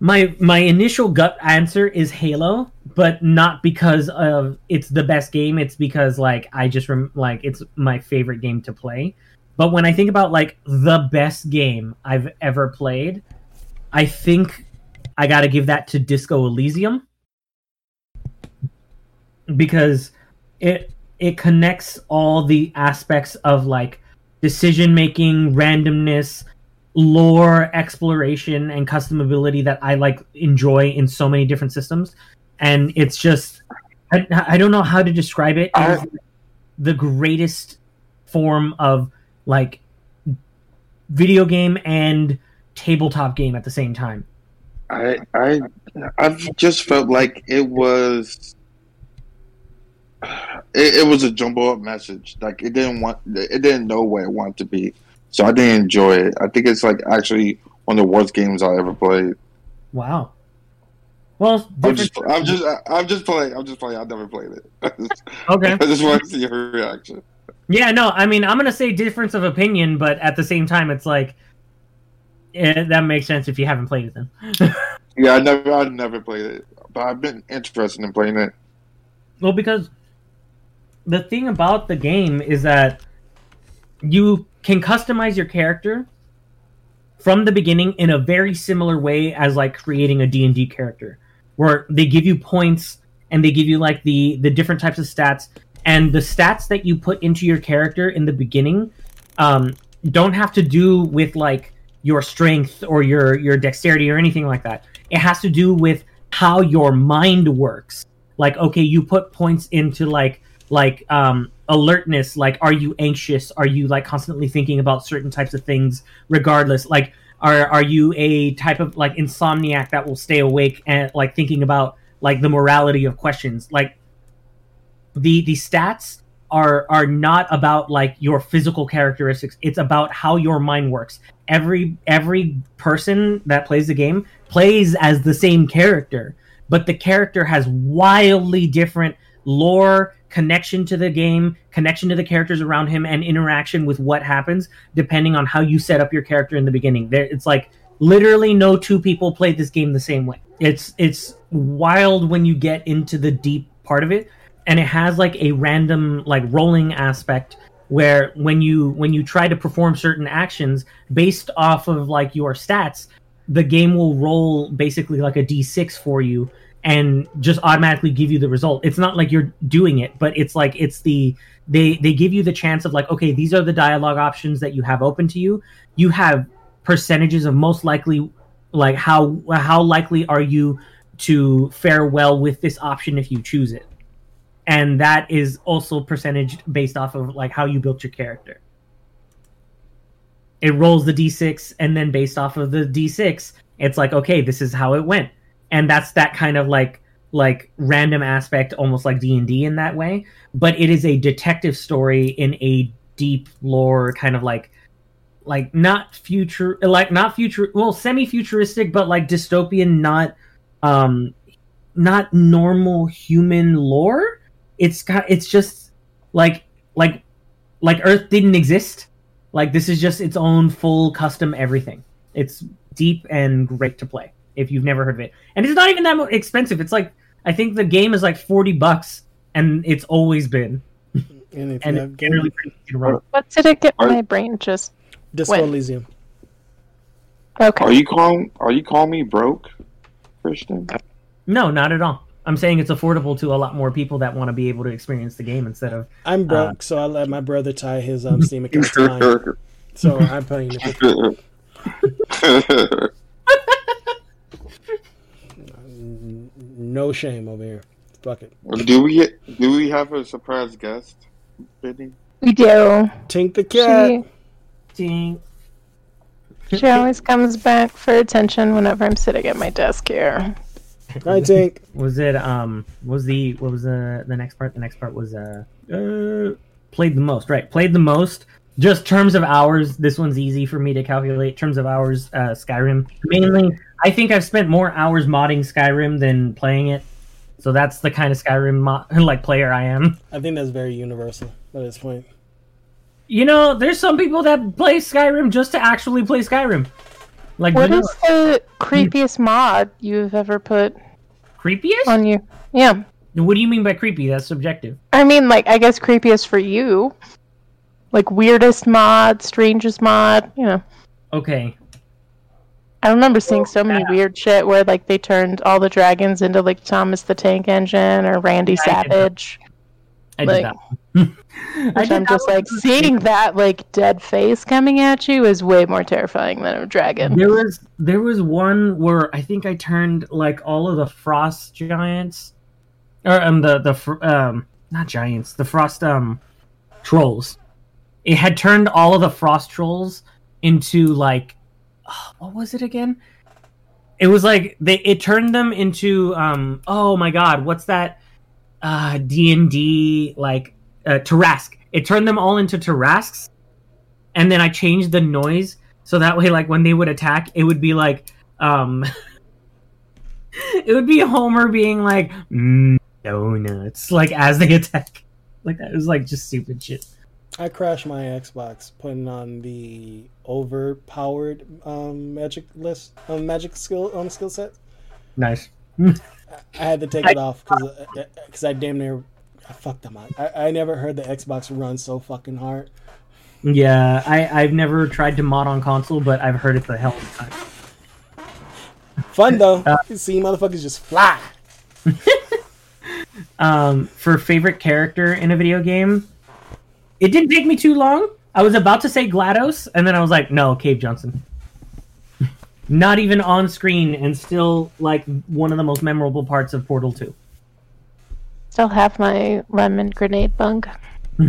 My my initial gut answer is Halo, but not because of it's the best game. It's because like I just rem- like it's my favorite game to play. But when I think about like the best game I've ever played, I think I got to give that to Disco Elysium because it it connects all the aspects of like decision making, randomness, lore exploration and customability that I like enjoy in so many different systems and it's just I, I don't know how to describe it. It is the greatest form of like video game and tabletop game at the same time. I I I've just felt like it was it, it was a jumble up message. Like it didn't want it didn't know what it wanted to be. So I didn't enjoy it. I think it's like actually one of the worst games I ever played. Wow. Well, I'm just I'm just I'm just playing. I'm just playing. I've never played it. [laughs] okay. I just want to see your reaction. Yeah, no, I mean, I'm gonna say difference of opinion, but at the same time, it's like eh, that makes sense if you haven't played it. Then, [laughs] Yeah, I never I never played it, but I've been interested in playing it. well, because the thing about the game is that you can customize your character from the beginning in a very similar way as like creating a D&D character where they give you points and they give you like the the different types of stats and the stats that you put into your character in the beginning um, don't have to do with like your strength or your your dexterity or anything like that. It has to do with how your mind works. Like okay you put points into like like um alertness. Like are you anxious? Are you like constantly thinking about certain types of things regardless? Like are are you a type of like insomniac that will stay awake and like thinking about like the morality of questions? Like the the stats are are not about like your physical characteristics. It's about how your mind works every every person that plays the game plays as the same character but the character has wildly different lore connection to the game connection to the characters around him and interaction with what happens depending on how you set up your character in the beginning. There it's like literally no two people played this game the same way. It's it's wild when you get into the deep part of it and it has like a random like rolling aspect where when you when you try to perform certain actions based off of like your stats the game will roll basically like a d6 for you and just automatically give you the result. It's not like you're doing it but it's like it's the they they give you the chance of like okay these are the dialogue options that you have open to you. You have percentages of most likely like how how likely are you to fare well with this option if you choose it and that is also percentage based off of like how you built your character. It rolls the d6 and then based off of the d6 it's like okay this is how it went. And that's that kind of like like random aspect almost like d&d in that way. But it is a detective story in a deep lore kind of like like not future like not future well semi futuristic but like dystopian not um not normal human lore it's got it's just like like like earth didn't exist like this is just its own full custom everything it's deep and great to play if you've never heard of it and it's not even that expensive it's like i think the game is like 40 bucks and it's always been And [laughs] and it's have generally pretty easy to run. What did it get Are- my brain just Disco when? Elysium. okay? Are you calling? Are you calling me broke, Christian? No, not at all. I'm saying it's affordable to a lot more people that want to be able to experience the game instead of. I'm broke, so I let my brother tie his um, [laughs] Steam account to mine. So I'm paying it. No shame over here. Fuck it. do we do we have a surprise guest, Brittany? We do. Tink the cat. She, Ding. she always comes back for attention whenever I'm sitting at my desk here. Hi, Tink. [laughs] Was it um? Was the what was the the next part? The next part was uh, uh played the most. Right, played the most. Just terms of hours. This one's easy for me to calculate. Terms of hours. Uh, Skyrim. Mainly, I think I've spent more hours modding Skyrim than playing it. So that's the kind of Skyrim mo- [laughs] like player I am. I think that's very universal at this point. You know, there's some people that play Skyrim just to actually play Skyrim. Like What is the creepiest mod you've ever put creepiest? on you? Yeah. what do you mean by creepy? That's subjective. I mean, like, I guess creepiest for you. Like, weirdest mod, strangest mod, you know. Okay. I remember seeing so many yeah. weird shit where, like, they turned all the dragons into, like, Thomas the Tank Engine or Randy Yeah, I did that. Savage. I Like- did that. [laughs] I I'm just like, seeing that, like, dead face coming at you is way more terrifying than a dragon. There was there was one where I think I turned like all of the frost giants, or um the the fr- um not giants the frost um trolls. It had turned all of the frost trolls into like oh, what was it again? It was like they it turned them into um oh my god what's that uh D and D like uh, Tarrasque. It turned them all into Tarrasques, and then I changed the noise so that way like when they would attack it would be like um [laughs] it would be homer being like mm, donuts like as they [laughs] attack like that it was like just stupid shit I crashed my Xbox putting on the overpowered um, magic list, um, magic skill on skill set. nice [laughs] I had to take it off because I damn near I fucked them up. I, I never heard the Xbox run so fucking hard. yeah i i've never tried to mod on console but i've heard it's a hell of a time Fun though. you see motherfuckers just fly. [laughs] um for favorite character in a video game it didn't take me too long i was about to say glados and then i was like no cave johnson [laughs] not even on screen and still like one of the most memorable parts of portal 2 Still have my lemon grenade bug. [laughs]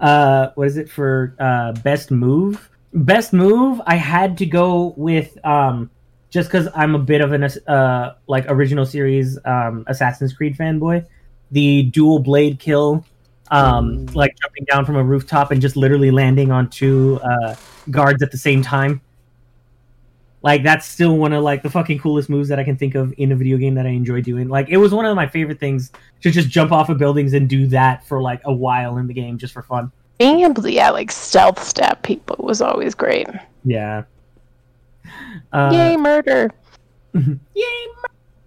uh what is it for uh best move? Best move i had to go with um just because i'm a bit of an uh like original series um assassin's creed fanboy. The dual blade kill um like jumping down from a rooftop and just literally landing on two uh guards at the same time like that's still one of like the fucking coolest moves that i can think of in a video game that i enjoy doing like it was one of my favorite things to just jump off of buildings and do that for like a while in the game just for fun Being able to, yeah, like stealth stab people was always great. yeah uh, Yay, murder! [laughs] Yay!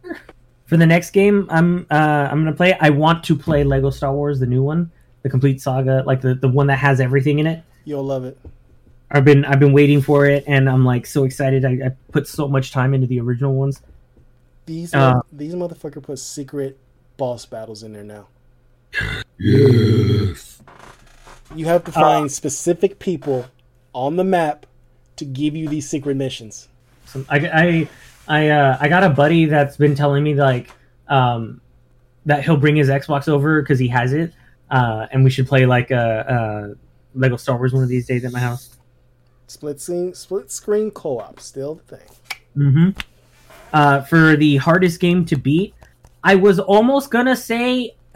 murder. For the next game, I'm uh, I'm gonna play. I want to play Lego Star Wars, the new one, the complete saga, like the, the one that has everything in it. You'll love it. I've been I've been waiting for it, and I'm like so excited. I, I put so much time into the original ones. These Uh, these motherfucker put secret boss battles in there now. Yes. You have to find specific people on the map to give you these secret missions. So I I I, uh, I got a buddy that's been telling me like um, that he'll bring his Xbox over because he has it, uh, and we should play like a, a Lego Star Wars one of these days at my house. Split screen split screen co-op still the thing. hmm Uh, for the hardest game to beat, I was almost gonna say, [laughs]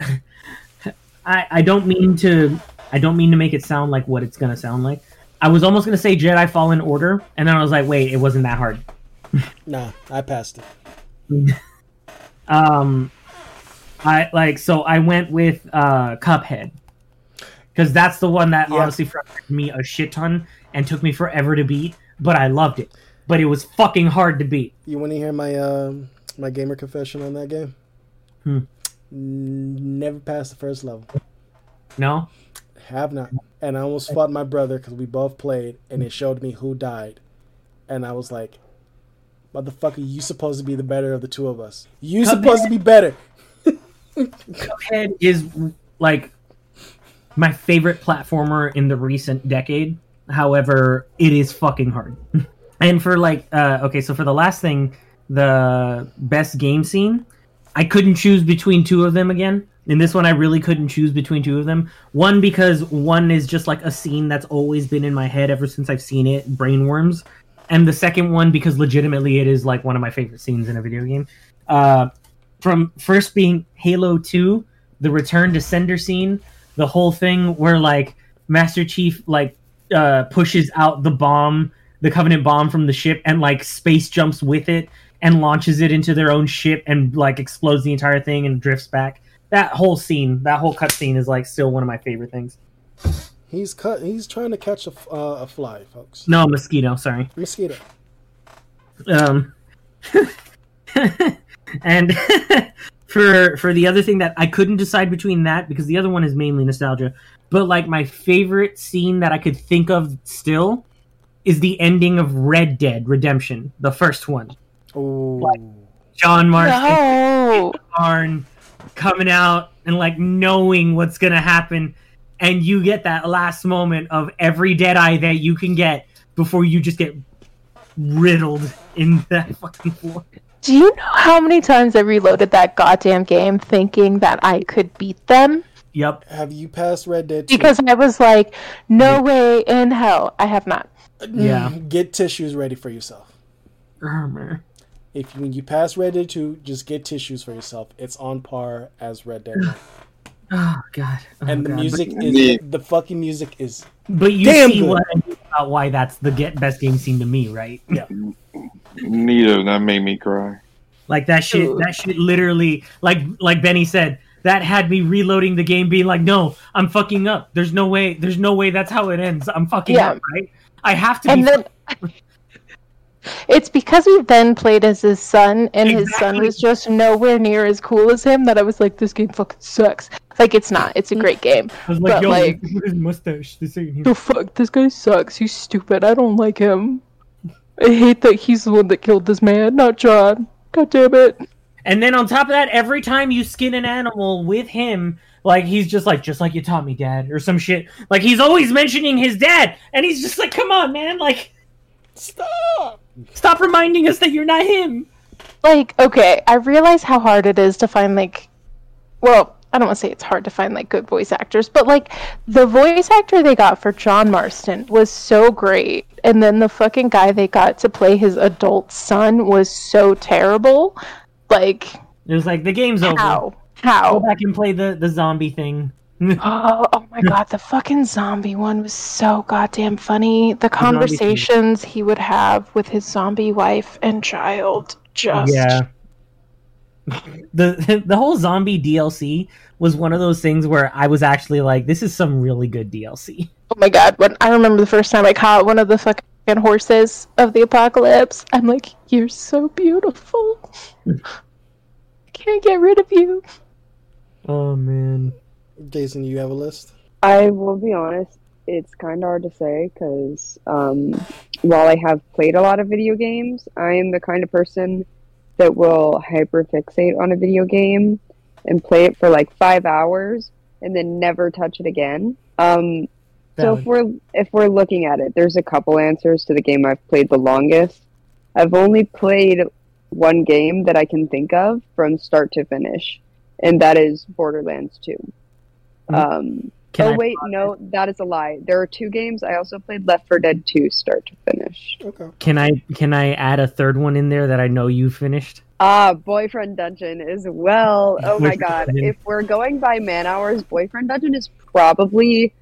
I I don't mean to I don't mean to make it sound like what it's gonna sound like. I was almost gonna say Jedi Fallen Order, and then I was like, wait, it wasn't that hard. [laughs] Nah, I passed it. [laughs] Um, I like so I went with uh Cuphead because that's the one that Yeah. honestly frustrated me a shit ton and took me forever to beat, but I loved it. But it was fucking hard to beat. You want to hear my um my gamer confession on that game? Hmm. Never passed the first level. No. Have not. And I almost fought my brother because we both played, and it showed me who died, and I was like, "Motherfucker, you supposed to be the better of the two of us. You Come supposed to be better." [laughs] Cuphead is like my favorite platformer in the recent decade. However, it is fucking hard. [laughs] and for like, uh, okay, so for the last thing, the best game scene, I couldn't choose between two of them again. In this one, I really couldn't choose between two of them. One because one is just like a scene that's always been in my head ever since I've seen it, Brainworms, and the second one because legitimately it is like one of my favorite scenes in a video game. Uh, from first being Halo Two, the Return to Sender scene, the whole thing where like Master Chief like uh, pushes out the bomb, the Covenant bomb from the ship, and like space jumps with it and launches it into their own ship and like explodes the entire thing and drifts back. That whole scene, that whole cutscene is like still one of my favorite things. He's cut. He's trying to catch a, uh, a fly, folks. No, mosquito. Sorry. Mosquito. Um, [laughs] and [laughs] for for the other thing that I couldn't decide between that because the other one is mainly nostalgia, but like my favorite scene that I could think of still is the ending of Red Dead Redemption, the first one. Oh, John Marston No. barn coming out and like knowing what's gonna happen, and you get that last moment of every dead eye that you can get before you just get riddled in that [laughs] fucking floor. Do you know how many times I reloaded that goddamn game thinking that I could beat them? Yep. have you passed Red Dead? 2? Because I was like, no way in hell. I have not. Yeah. Mm, Get tissues ready for yourself. Armor. If when you pass Red Dead 2, just get tissues for yourself. It's on par as Red Dead. [sighs] Oh god. Oh, and the God. music But, is Yeah. the fucking music is but you Damn see good. what I mean about why that's the get best game scene to me, right? Yeah. Neither that made me cry. Like that shit. That shit literally, like like Benny said, that had me reloading the game, being like, "No, I'm fucking up. There's no way. There's no way that's how it ends. I'm fucking Yeah. up, right? I have to And be." then [laughs] it's because we then played as his son, and his son was just nowhere near as cool as him that I was like, this game fucking sucks. Like, it's not. It's a great game. [laughs] I was like, but, "Yo, like- [laughs] his mustache. This ain't him." The fuck? This guy sucks. He's stupid. I don't like him. I hate that he's the one that killed this man, not John. God damn it. And then on top of that, every time you skin an animal with him, like he's just like, just like you taught me, Dad, or some shit. Like he's always mentioning his dad, and he's just like, come on, man, like stop. stop reminding us that you're not him. Like, okay, I realize how hard it is to find, like, well, I don't want to say it's hard to find, like, good voice actors, but, like, the voice actor they got for John Marston was so great. And then the fucking guy they got to play his adult son was so terrible. Like, It was like the game's over. how? Go back and play the the zombie thing. [laughs] Oh, oh my god, the fucking zombie one was so goddamn funny. The zombie thing. conversations he would have with his zombie wife and child just Yeah. the [laughs] the whole zombie DLC was one of those things where I was actually like, this is some really good DLC. Oh my god, when I remember the first time I caught one of the fucking horses of the apocalypse, I'm like, you're so beautiful. I can't get rid of you. Oh man. Jason, you have a list? I will be honest, it's kind of hard to say because um, while I have played a lot of video games, I am the kind of person that will hyperfixate on a video game and play it for like five hours and then never touch it again. Um, so if we're if we're looking at it, there's a couple answers to the game I've played the longest. I've only played one game that I can think of from start to finish, and that is Borderlands 2. Um, Can oh I- wait, no, that is a lie. There are two games. I also played Left 4 Dead 2 start to finish. Okay. Can I can I add a third one in there that I know you finished? Ah, Boyfriend Dungeon as well. [laughs] Oh my god. If we're going by man hours, Boyfriend Dungeon is probably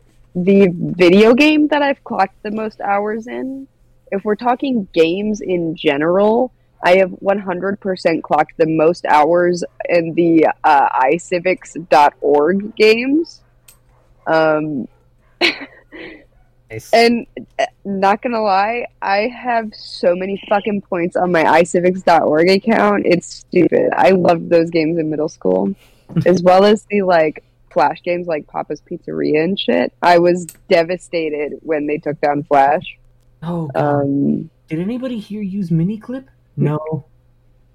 the video game that I've clocked the most hours in. If we're talking games in general, I have 100% clocked the most hours in the uh, iCivics.org games. Um, Nice. and uh, not gonna lie, I have so many fucking points on my iCivics.org account. It's stupid. I loved those games in middle school, as well as the like Flash games like Papa's Pizzeria and shit. I was devastated when they took down Flash. Oh, God. Um, Did anybody here use miniclip? No.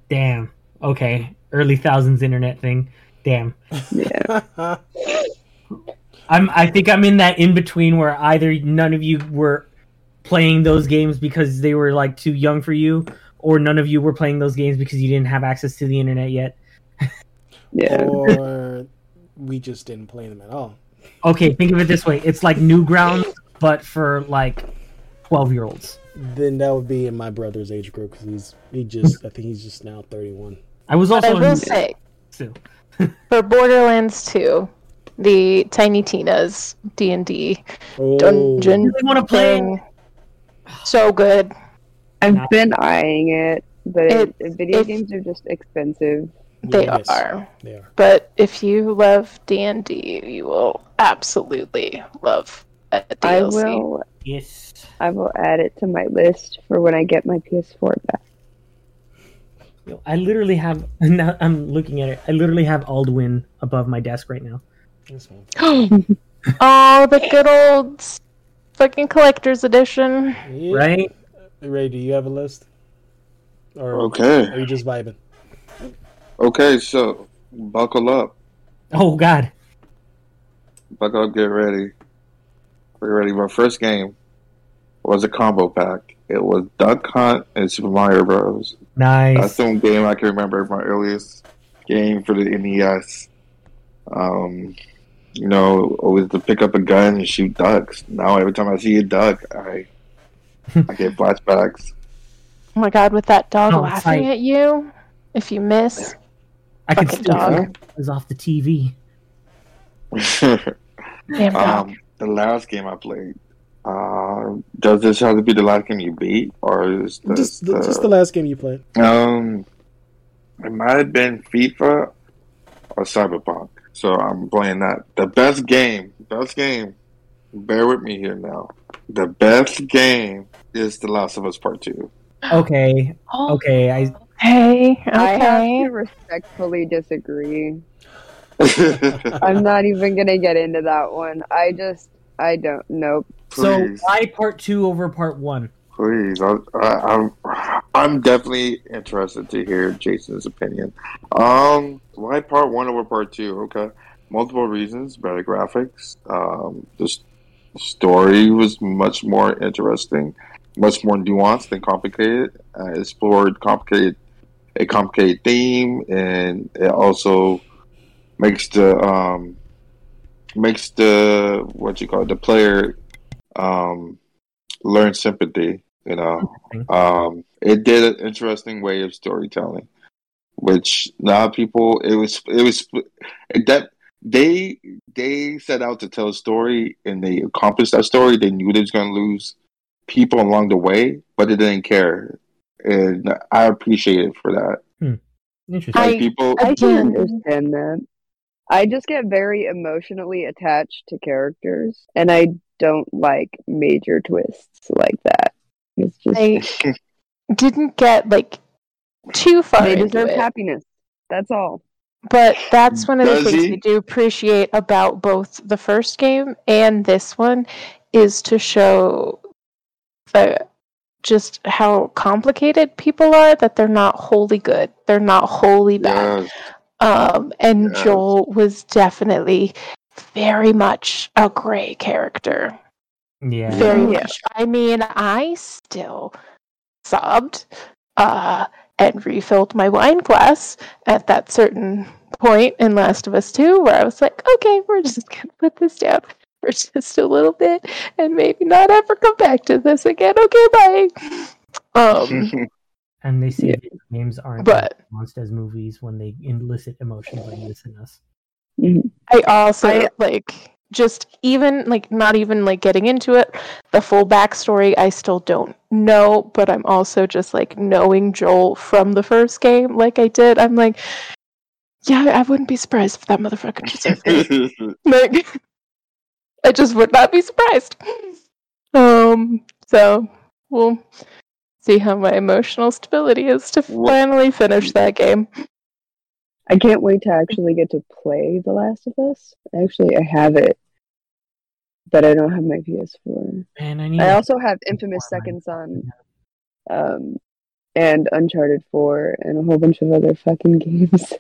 Damn. Okay. Early thousands internet thing. Damn. yeah. I'm. I think I'm in that in between where either none of you were playing those games because they were like too young for you, or none of you were playing those games because you didn't have access to the internet yet. Yeah. or we just didn't play them at all. Okay, think of it this way: it's like Newgrounds, but for like twelve year olds. Then that would be in my brother's age group because he's he just I think he's just now thirty one. I was But I also will in say, too. [laughs] for Borderlands 2, the Tiny Tina's D and D Oh, dungeon really want to play. so good. I've been eyeing it, but It- it, video if- games are just expensive. They Yes, are. They are. But if you love D and D, you will absolutely love a I DLC. will. Yes. I will add it to my list for when I get my PS4 back. Yo, I literally have. [laughs] Now I'm looking at it. I literally have Aldwin above my desk right now. Oh, [gasps] the good old s- fucking collector's edition. Yeah. Right? Ray, do you have a list? Or Okay. are you just vibing? Okay, so buckle up. Oh God. Buckle up, get ready. Get ready. My first game was a combo pack. It was Duck Hunt and Super Mario Bros. That's Nice. the one game I can remember my earliest game for the NES. Um, you know, always to pick up a gun and shoot ducks. Now every time I see a duck, I [laughs] I get flashbacks. Oh my god, with that dog Oh, laughing tight. at you. If you miss, I can still dog. hear it off the TV. [laughs] damn dog. um, the last game I played. Uh, does this have to be the last game you beat, or is this Just the, the, just the last game you played. Um, it might have been FIFA or Cyberpunk. So I'm playing that. The best game, best game. Bear with me here now. The best game is The Last of Us Part Two. Okay. Oh, Okay. I okay, I have to respectfully disagree. [laughs] I'm not even gonna get into that one. I just, I don't. Nope. so why part two over part one? please. I, I, I'm, I'm definitely interested to hear Jason's opinion. Um, why Part One over Part Two? Okay, multiple reasons. Better graphics. Um, the story was much more interesting, much more nuanced and complicated. Uh, explored complicated a complicated theme, and it also makes the um makes the what you call it, the player um learn sympathy. You know, um, it did an interesting way of storytelling, which now people it was it was that they they set out to tell a story and they accomplished that story. They knew they was going to lose people along the way, but they didn't care, and I appreciate it for that. Hmm. Interesting. Like I- people, I can understand that. I just get very emotionally attached to characters, and I don't like major twists like that. It's just I didn't get like too far they into deserve it, happiness. That's all. but that's one of the things he? I do appreciate about both the first game and this one is to show the just how complicated people are. That they're not wholly good. They're not wholly bad. yes, Um, and Yes. Joel was definitely very much a gray character. yeah. Very Yeah. much. I mean, I still sobbed uh, and refilled my wine glass at that certain point in Last of Us 2 where I was like, okay, we're just going to put this down for just a little bit and maybe not ever come back to this again. Okay, bye. Um, [laughs] And they say Yeah. games aren't But- as nuanced as movies when they elicit emotions like this in us. Mhm. I also I- like just even like not even like getting into it the full backstory i still don't know but i'm also just like knowing joel from the first game like i did i'm like yeah i wouldn't be surprised if that motherfucker deserved [laughs] it like i just would not be surprised um so we'll see how my emotional stability is to finally finish that game I can't wait to actually get to play The Last of Us. Actually, I have it, but I don't have my PS4. Man, I need. I a- also have Infamous Second Son, um, and Uncharted 4, and a whole bunch of other fucking [laughs] games.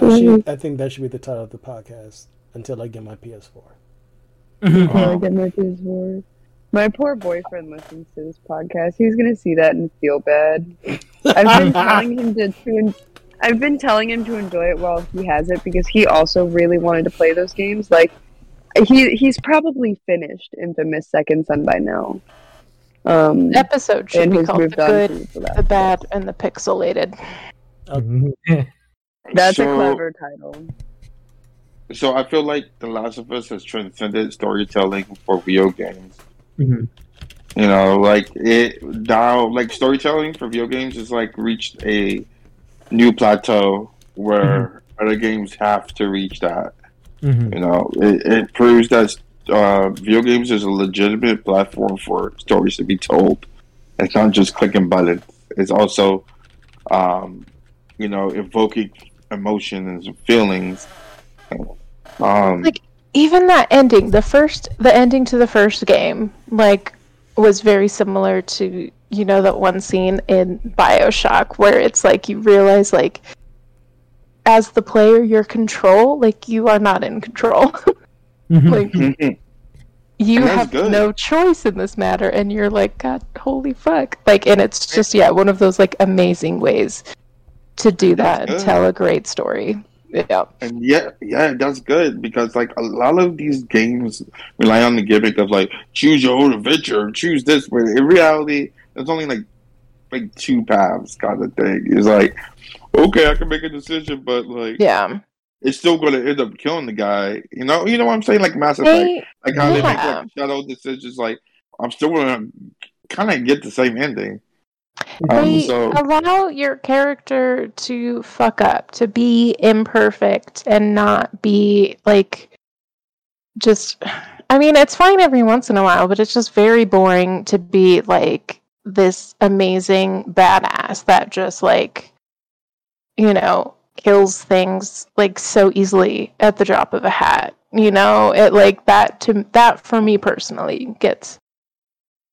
I think that should be the title of the podcast until I get my PS4. Until I get my PS4. My poor boyfriend listens to this podcast. He's gonna see that and feel bad. I've been [laughs] telling him to, to en- I've been telling him to enjoy it while he has it because he also really wanted to play those games. Like he he's probably finished Infamous Second Son by now. Um, Episode should be called the good, the, the bad, and the pixelated. [laughs] That's a clever title. So I feel like The Last of Us has transcended storytelling for video games. Mhm. You know, like it now, like storytelling for video games has like reached a new plateau where other games have to reach that. Mhm. You know, it, it proves that uh, video games is a legitimate platform for stories to be told. It's not just clicking buttons. It's also, um, you know, evoking emotions and feelings. Um, Like- Even that ending, the first, the ending to the first game, like, was very similar to you know that one scene in Bioshock where it's like you realize like, as the player, your control, like you are not in control. [laughs] Mhm. like mhm. you have good. no choice in this matter and you're like god holy fuck like and it's just yeah one of those like amazing ways to do that and tell a great story yeah And yeah, yeah, that's good because like a lot of these games rely on the gimmick of like choose your own adventure, choose this. But in reality, there's only like like two paths kind of thing. It's like okay, I can make a decision, but like yeah it's still going to end up killing the guy. You know, you know what I'm saying? Like Mass Effect, they, like how they make yeah. like shadow decisions. Like I'm still going to kind of get the same ending. Um, they so allow your character to fuck up to be imperfect and not be like just [sighs] i mean it's fine every once in a while but it's just very boring to be like this amazing badass that just like you know kills things like so easily at the drop of a hat you know? It like that to that for me personally gets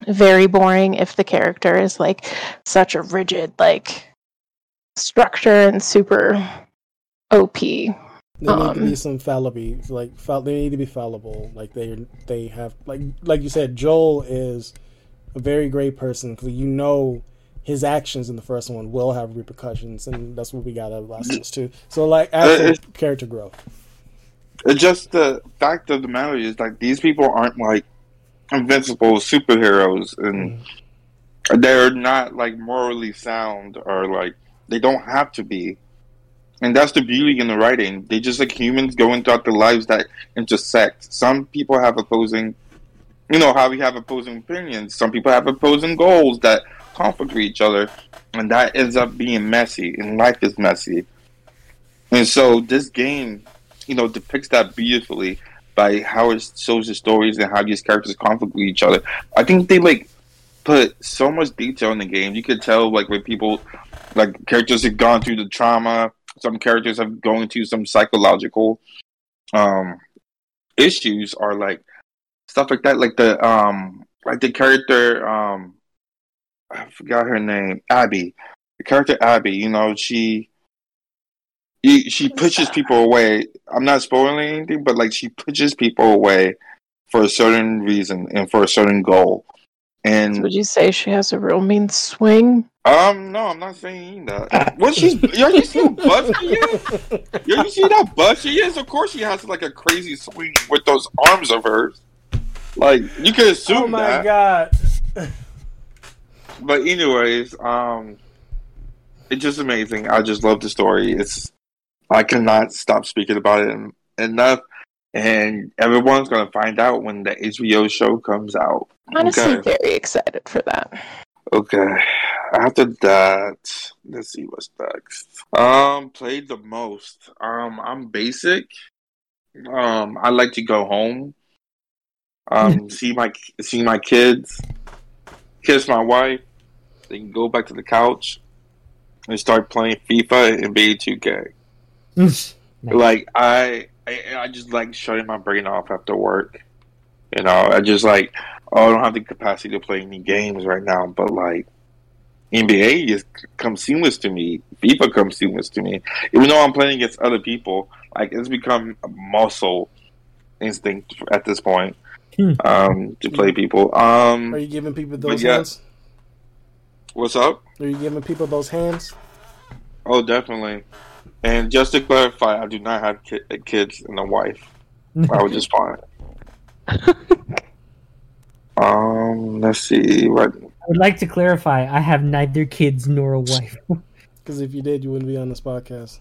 very boring if the character is like such a rigid like structure and super op they need to be Um, some fallible, like fall, they need to be fallible. Like they they have like like you said, Joel is a very great person because you know his actions in the first one will have repercussions, and that's what we got out of Last of Us too. So like actual it's- character growth. It's just the fact of the matter is like these people aren't like invincible superheroes and mm. they're not like morally sound or like they don't have to be. And that's the beauty in the writing. They just like humans going throughout their lives that intersect. Some people have opposing you know how we have opposing opinions. Some people have opposing goals that conflict with each other and that ends up being messy and life is messy. And so this game you know, depicts that beautifully by how it shows the stories and how these characters conflict with each other. I think they like put so much detail in the game. You could tell like when people like characters have gone through the trauma, some characters have gone through some psychological um issues or like stuff like that. Like the um like the character um I forgot her name, Abby. The character Abby, you know, she he, she pushes people away. I'm not spoiling anything, but like she pushes people away for a certain reason and for a certain goal. And would you say she has a real mean swing um, no, I'm not saying that. What she's yo, you see how buff she is? Yo, you see how buff she is? Of course, she has like a crazy swing with those arms of hers. Like you could assume Oh my that. god! But anyways, um, it's just amazing. I just love the story. It's I cannot stop speaking about it enough, and everyone's gonna find out when the HBO show comes out. honestly Okay. very excited for that Okay. After that, let's see what's next. Um, played the most. Um, I'm basic. Um, I like to go home. Um, see my see my kids, kiss my wife. then go back to the couch and start playing FIFA and NBA 2K. [laughs] Nice. Like I, I, I just like shutting my brain off after work. You know, I just like, oh, I don't have the capacity to play any games right now. But like, NBA just comes seamless to me. FIFA comes seamless to me. Even though I'm playing against other people, like it's become a muscle instinct at this point Hmm. um, to play people. Um, Are you giving people those yeah. hands? what's up? Are you giving people those hands? Oh, definitely. And just to clarify, I do not have ki- kids and a wife. I was just fine. [laughs] Um, let's see. What? I would like to clarify. I have neither kids nor a wife. [laughs] Because if you did, you wouldn't be on this podcast.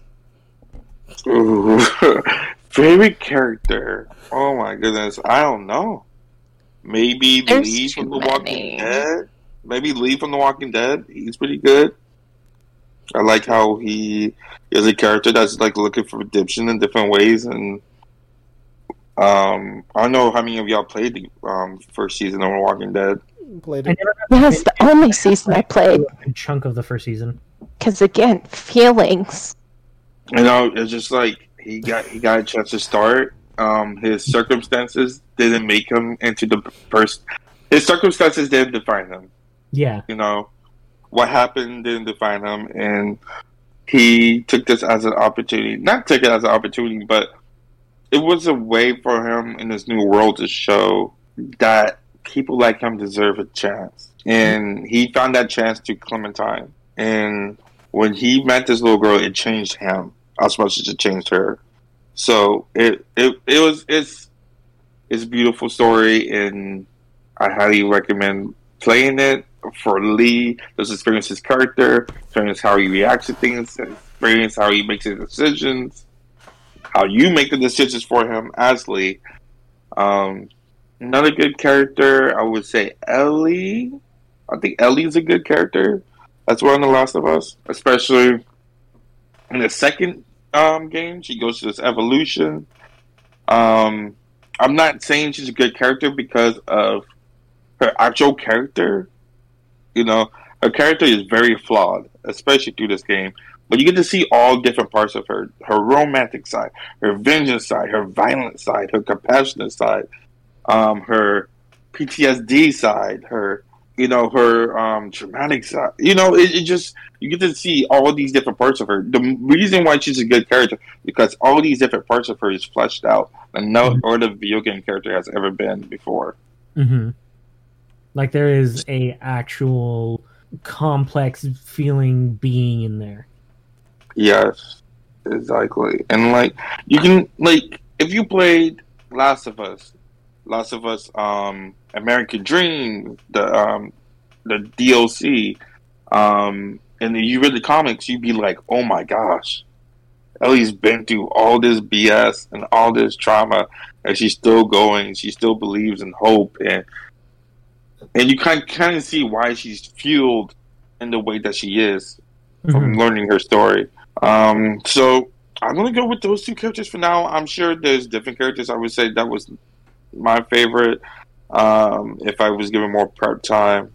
Ooh. [laughs] Favorite character? Oh my goodness, I don't know. Maybe There's Lee from The many. Walking Dead. Maybe Lee from The Walking Dead. He's pretty good. I like how he is a character that's like looking for redemption in different ways, and um, I don't know how many of y'all played the um, first season of Walking Dead. Played it. never That's the only season I played. a chunk of the first season. Because again, feelings. You know, it's just like he got he got a chance to start. Um, his circumstances didn't make him into the first. His circumstances didn't define him. Yeah. You know, what happened didn't define him, and he took this as an opportunity. Not took it as an opportunity, but it was a way for him in this new world to show that people like him deserve a chance. And he found that chance to Clementine. And when he met this little girl, it changed him as much as it changed her. So it it, it was it's it's a beautiful story, and I highly recommend playing it for Lee. Just experience his character, experience how he reacts to things, experience how he makes his decisions, how you make the decisions for him as Lee. Um, another good character, I would say Ellie. I think Ellie's a good character. That's one of The Last of Us, especially in the second um, game. She goes to this evolution. Um, I'm not saying she's a good character because of her actual character. You know, her character is very flawed, especially through this game. But you get to see all different parts of her: her romantic side, her vengeance side, her violent side, her compassionate side, um, her PTSD side, her you know her um, traumatic side. You know, it, it just you get to see all these different parts of her. The reason why she's a good character because all these different parts of her is fleshed out, and no Mhm. other video game character has ever been before. hmm Like there is a actual complex feeling being in there. Yes, exactly. And like you can like if you played Last of Us, Last of Us, um, American Dream, the um, the DLC, um, and you read the comics, you'd be like, oh my gosh, Ellie's been through all this BS and all this trauma, and she's still going. She still believes in hope, and and you kind kind of see why she's fueled in the way that she is from Mhm. learning her story. Um, so I'm gonna go with those two characters for now. I'm sure there's different characters. I would say that was my favorite. Um, if I was given more prep time.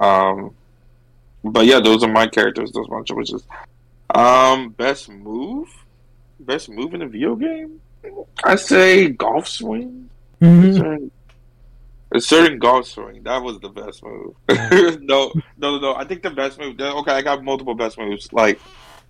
Um, but yeah, those are my characters. Those are my choices. Um, best move, best move in a video game. I say golf swing. Mhm. Certain, a certain golf swing. That was the best move. no, [laughs] no, no, no. I think the best move. Okay, I got multiple best moves. Like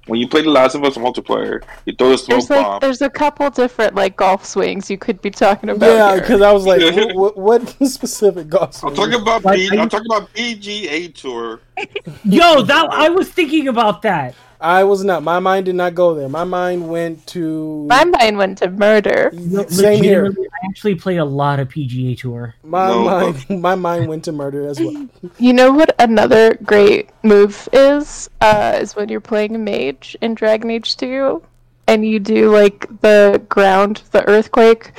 when you play The Last of Us multiplayer, you throw a smoke There's like there's a couple different like golf swings you could be talking about. Yeah, because I was like, [laughs] what, what [laughs] specific golf I'm swing? talking about Like, P- I- I'm talking about PGA Tour. [laughs] Yo, that I was thinking about that. I was not. My mind did not go there. My mind went to my mind went to murder. same here. I actually played a lot of PGA Tour. My No, mind, [laughs] my mind went to murder as well. You know what another great move is? Uh, is when you're playing a mage in Dragon Age 2 and you do like the ground, the earthquake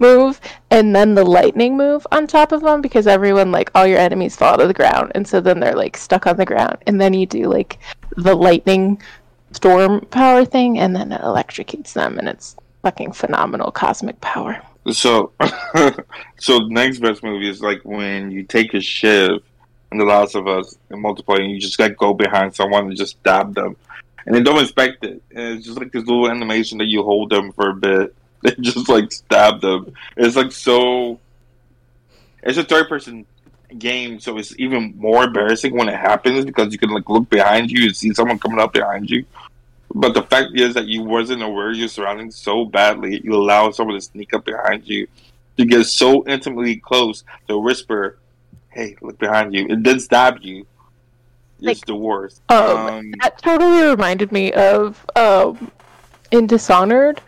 move, and then the lightning move on top of them because everyone, like, all your enemies fall to the ground, and so then they're like stuck on the ground. And then you do like the lightning storm power thing, and then it electrocutes them, and it's fucking phenomenal cosmic power. So, [laughs] so next best movie is like when you take a shiv in The Last of Us and multiply, and you just like go behind someone and just stab them, and they don't expect it. And it's just like this little animation that you hold them for a bit. [laughs] They just like stab them. It's like so. It's a third person game, so it's even more embarrassing when it happens because you can like look behind you and see someone coming up behind you. But the fact is that you wasn't aware of your surroundings so badly, you allow someone to sneak up behind you to get so intimately close to whisper, "Hey, look behind you," and then stab you. It's the worst. Um, Um, that totally reminded me of um, in Dishonored.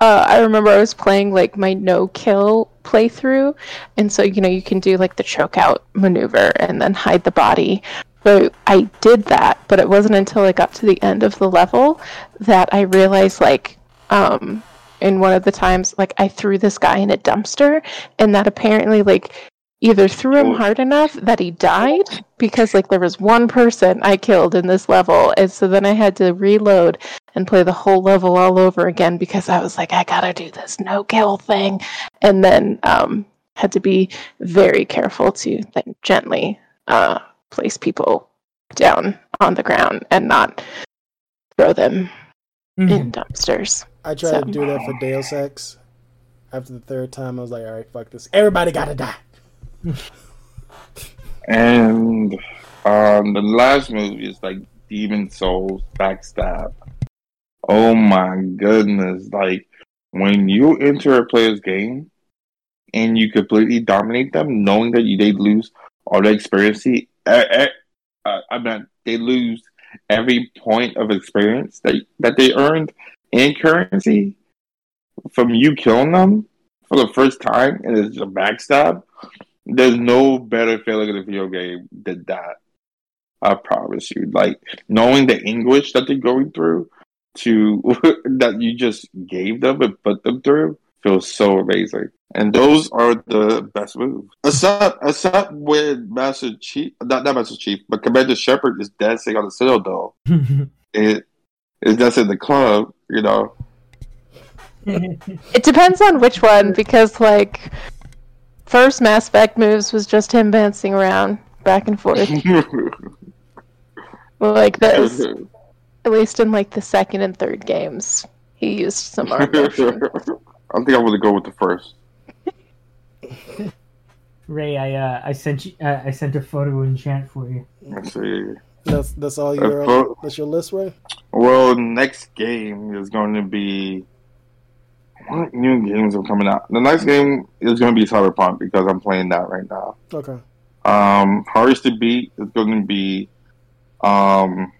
Uh, I remember I was playing like my no kill playthrough, and so you know you can do like the choke out maneuver and then hide the body. So I did that, but it wasn't until I got to the end of the level that I realized like um, in one of the times like I threw this guy in a dumpster, and that apparently like either threw him hard enough that he died because like there was one person I killed in this level, and so then I had to reload and play the whole level all over again because I was like, I gotta do this no kill thing, and then um, had to be very careful to then gently uh, place people down on the ground and not throw them Mhm. in dumpsters. I tried to do that for Deus Ex. After the third time, I was like, all right, fuck this. Everybody gotta die. And um, the last movie is like Demon's Souls Backstab. Oh my goodness! Like when you enter a player's game and you completely dominate them, knowing that you they lose all the experience. Uh, uh, I mean, they lose every point of experience that that they earned in currency from you killing them for the first time, and it's a backstab. There's no better feeling in a video game than that. I promise you. Like knowing the anguish that they're going through to [laughs] that you just gave them and put them through feels so amazing. And those are the best moves. Except except when Master Chief not, not Master Chief, but Commander Shepard is dancing on the Citadel. [laughs] It is dancing in the club, you know. It depends on which one because like first Mass Effect moves was just him bouncing around back and forth. [laughs] like that is [laughs] at least in like the second and third games he used some arm motion. [laughs] I think I'm gonna go with the first. Ray, I uh, I sent you uh, I sent a photo in chat for you. Let's see. That's that's all your Uh, that's your list, Ray. Well, next game is going to be what new games are coming out? The next game is going to be Cyberpunk because I'm playing that right now. Okay. Um, hardest to beat is going to be um,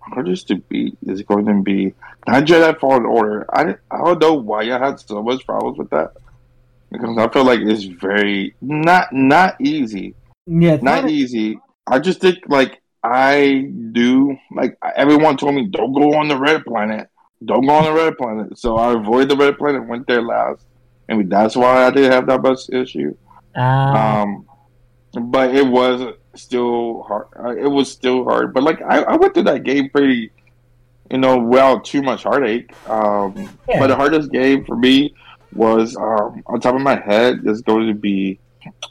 hardest to beat is going to be not Jedi Fallen Order. I I don't know why I had so much problems with that because I feel like it's very not not easy Yeah, not not- easy. I just think like I do like everyone told me don't go on the red planet, don't go on the red planet. So I avoid the red planet, went there last, and that's why I didn't have that bus issue. Ah, Um, but it was still hard. Uh, It was still hard. But like I, I went through that game pretty, you know, well, too much heartache. Um, Yeah. but the hardest game for me was um, on top of my head is going to be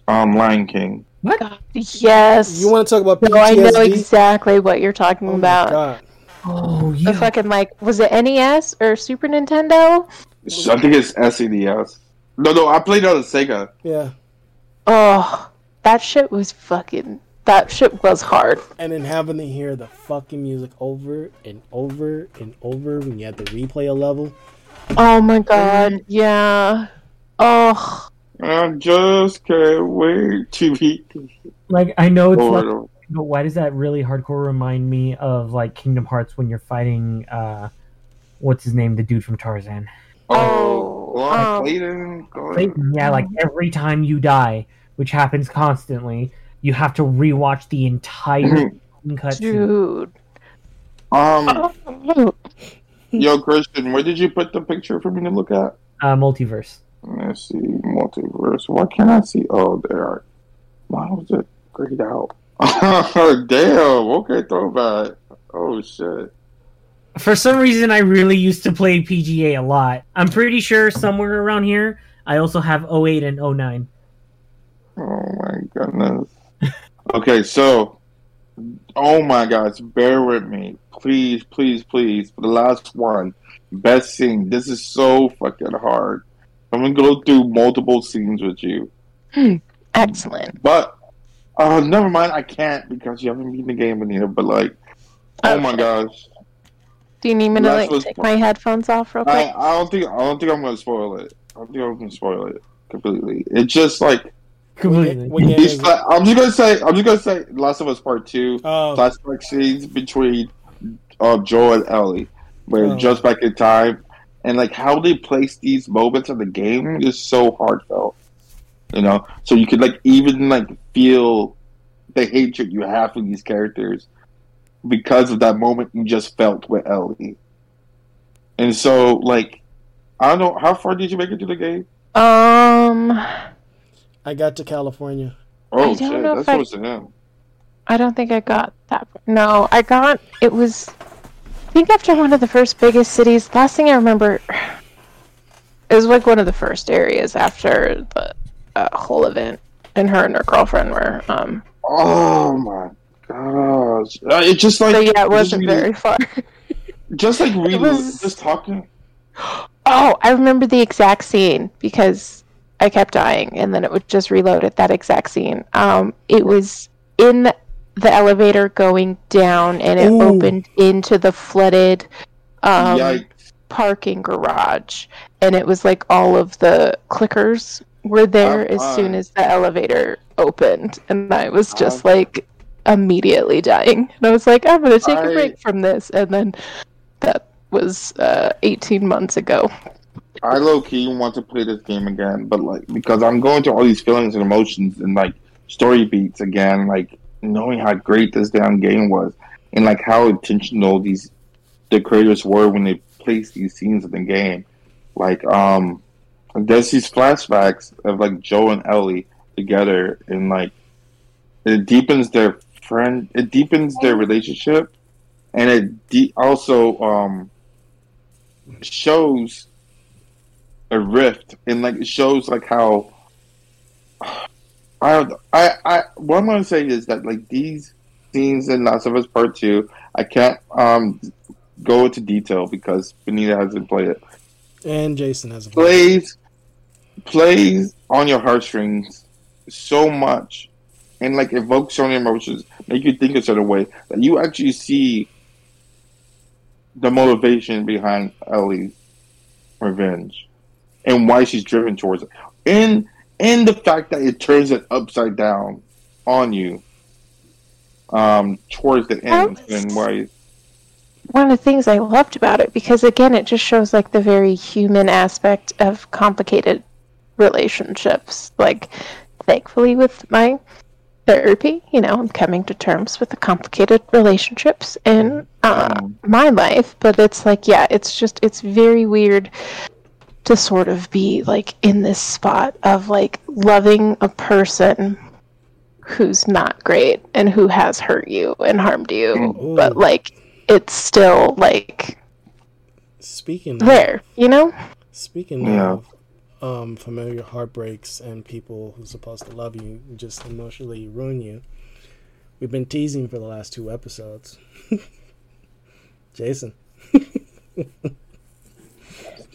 um, Lion King. God, yes. You want to talk about no, I know exactly what you're talking Oh about. God. oh The fucking like was it NES or Super Nintendo? I think it's SNES. No, no, I played on the Sega. Yeah. Oh, that shit was fucking. That shit was hard. And then having to hear the fucking music over and over and over when you had to replay a level. Oh my god, yeah. Oh, I just can't wait to be. Like I know it's like, Lord. But why does that really hardcore remind me of like Kingdom Hearts when you're fighting uh, what's his name, the dude from Tarzan? Oh, Oh, Lord, um, Clayton. Clayton, yeah, like every time you die, which happens constantly, you have to rewatch the entire cutscene. dude. Um, Oh. [laughs] yo, Christian, where did you put the picture for me to look at? Uh, multiverse. Let's see, multiverse. Why can't I see? Oh, there are. Why was it grayed out? Oh [laughs] damn. Okay, throwback. Oh shit. For some reason, I really used to play PGA a lot. I'm pretty sure somewhere around here, I also have 08 and 09. Oh my goodness. okay, so Oh my gosh, bear with me. Please, please, please. For the last one, best scene. This is so fucking hard. I'm gonna go through multiple scenes with you. Hmm, excellent. But uh never mind, I can't because you haven't beaten the game, Anita. But like oh my gosh. Do you need me to like was- take my headphones off real quick? I don't think I don't think I'm gonna spoil it. I don't think I'm gonna spoil it completely. It's just like Completely. It's it? like, I'm just gonna say I'm just gonna say Last of Us Part Two. Oh, flashback scenes between uh, Joel and Ellie, where Oh. just back in time, and like how they place these moments in the game is so heartfelt. You know, so you could like even like feel the hatred you have for these characters because of that moment you just felt with Ellie. And so, like, I don't know how far did you make it to the game? Um, I got to California. Oh I shit, that's if I- close to him. I don't think I got that. No, I got it was. I think after one of the first biggest cities. Last thing I remember, it was like one of the first areas after the uh, whole event, and her and her girlfriend were. Um, Oh my gosh! Uh, It just like so yeah, it wasn't really- very far. Just like [laughs] reading, was- just talking. Oh, I remember the exact scene because I kept dying, and then it would just reload at that exact scene. Um, it was in the elevator going down, and it Ooh. opened into the flooded um, parking garage, and it was like all of the clickers were there as soon as the elevator opened, and I was just like immediately dying. And I was like, I'm gonna take I- a break from this, and then that was uh, 18 months ago. I low key want to play this game again, but like because I'm going through all these feelings and emotions and like story beats again, like knowing how great this damn game was and like how intentional these the creators were when they placed these scenes in the game. Like um there's these flashbacks of like Joel and Ellie together and like it deepens their friend it deepens their relationship and it de- also um shows a rift and like it shows like how [sighs] I I I what I'm gonna say is that like these scenes in Last of Us Part Two, I can't um go into detail because Benita hasn't played it. And Jason has a Plays plays on your heartstrings so much and like evokes certain emotions, make you think a certain way that you actually see the motivation behind Ellie's revenge and why she's driven towards it. And and the fact that it turns it upside down on you um towards the end and why One of the things I loved about it, because again, it just shows like the very human aspect of complicated relationships. Like, thankfully, with my therapy, you know, I'm coming to terms with the complicated relationships in uh, um, my life. But it's like, yeah, it's just, it's very weird to sort of be like in this spot of like loving a person who's not great and who has hurt you and harmed you, Ooh. but like it's still like Speaking of, there, you know? speaking Yeah. of um, familiar heartbreaks and people who's supposed to love you just emotionally ruin you, we've been teasing for the last two episodes. [laughs] Jason. [laughs]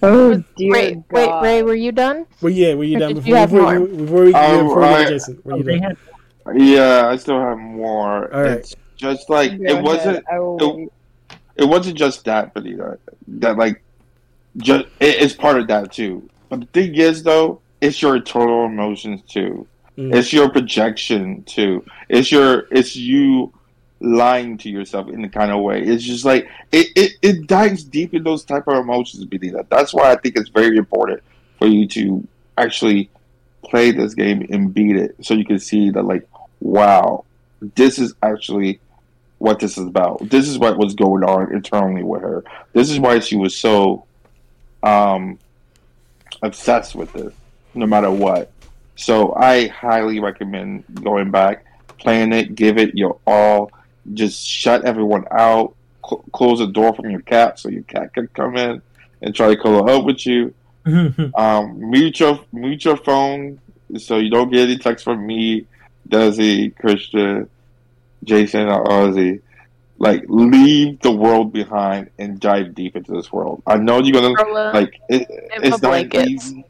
Oh dear wait, God. wait, Ray, were you done? Well, yeah, were you Or done before, you have before, more? you, before, we, Um, before we go I- Jason? Were you they done? yeah, I still have more. All right. It's just like Go it wasn't it- it wasn't just that, but either that like just it, it's part of that too. But the thing is, though, it's your total emotions too. Mm. It's your projection too. It's your it's you lying to yourself in the kind of way. It's just like it it, it dives deep in those type of emotions, Benita. That's why I think it's very important for you to actually play this game and beat it, so you can see that like, wow, this is actually what this is about. This is what was going on internally with her. This is why she was so um obsessed with this, no matter what. So I highly recommend going back, playing it, give it your all. Just shut everyone out. Cl- close the door from your cat so your cat can come in and try to cuddle up with you. [laughs] Um, mute your mute your phone so you don't get any text from me, Desi, Christian, Jason or Ozzy, like leave the world behind and dive deep into this world. I know you're gonna Curl like it, it's not blankets. easy.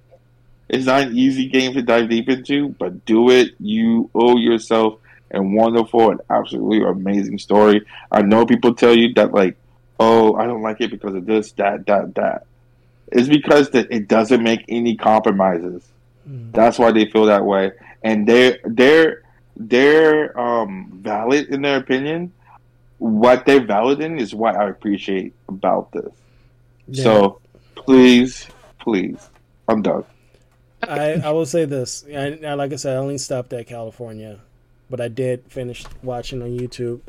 It's not an easy game to dive deep into, but do it. You owe yourself a wonderful and absolutely amazing story. I know people tell you that like, oh, I don't like it because of this, that, that, that. It's because that it doesn't make any compromises. Mm. That's why they feel that way, and they're they're they're um, valid in their opinion. What they're valid in is what I appreciate about this. Yeah. So please, please, I'm done. I, I will say this. I, I, like I said, I only stopped at California, but I did finish watching on YouTube.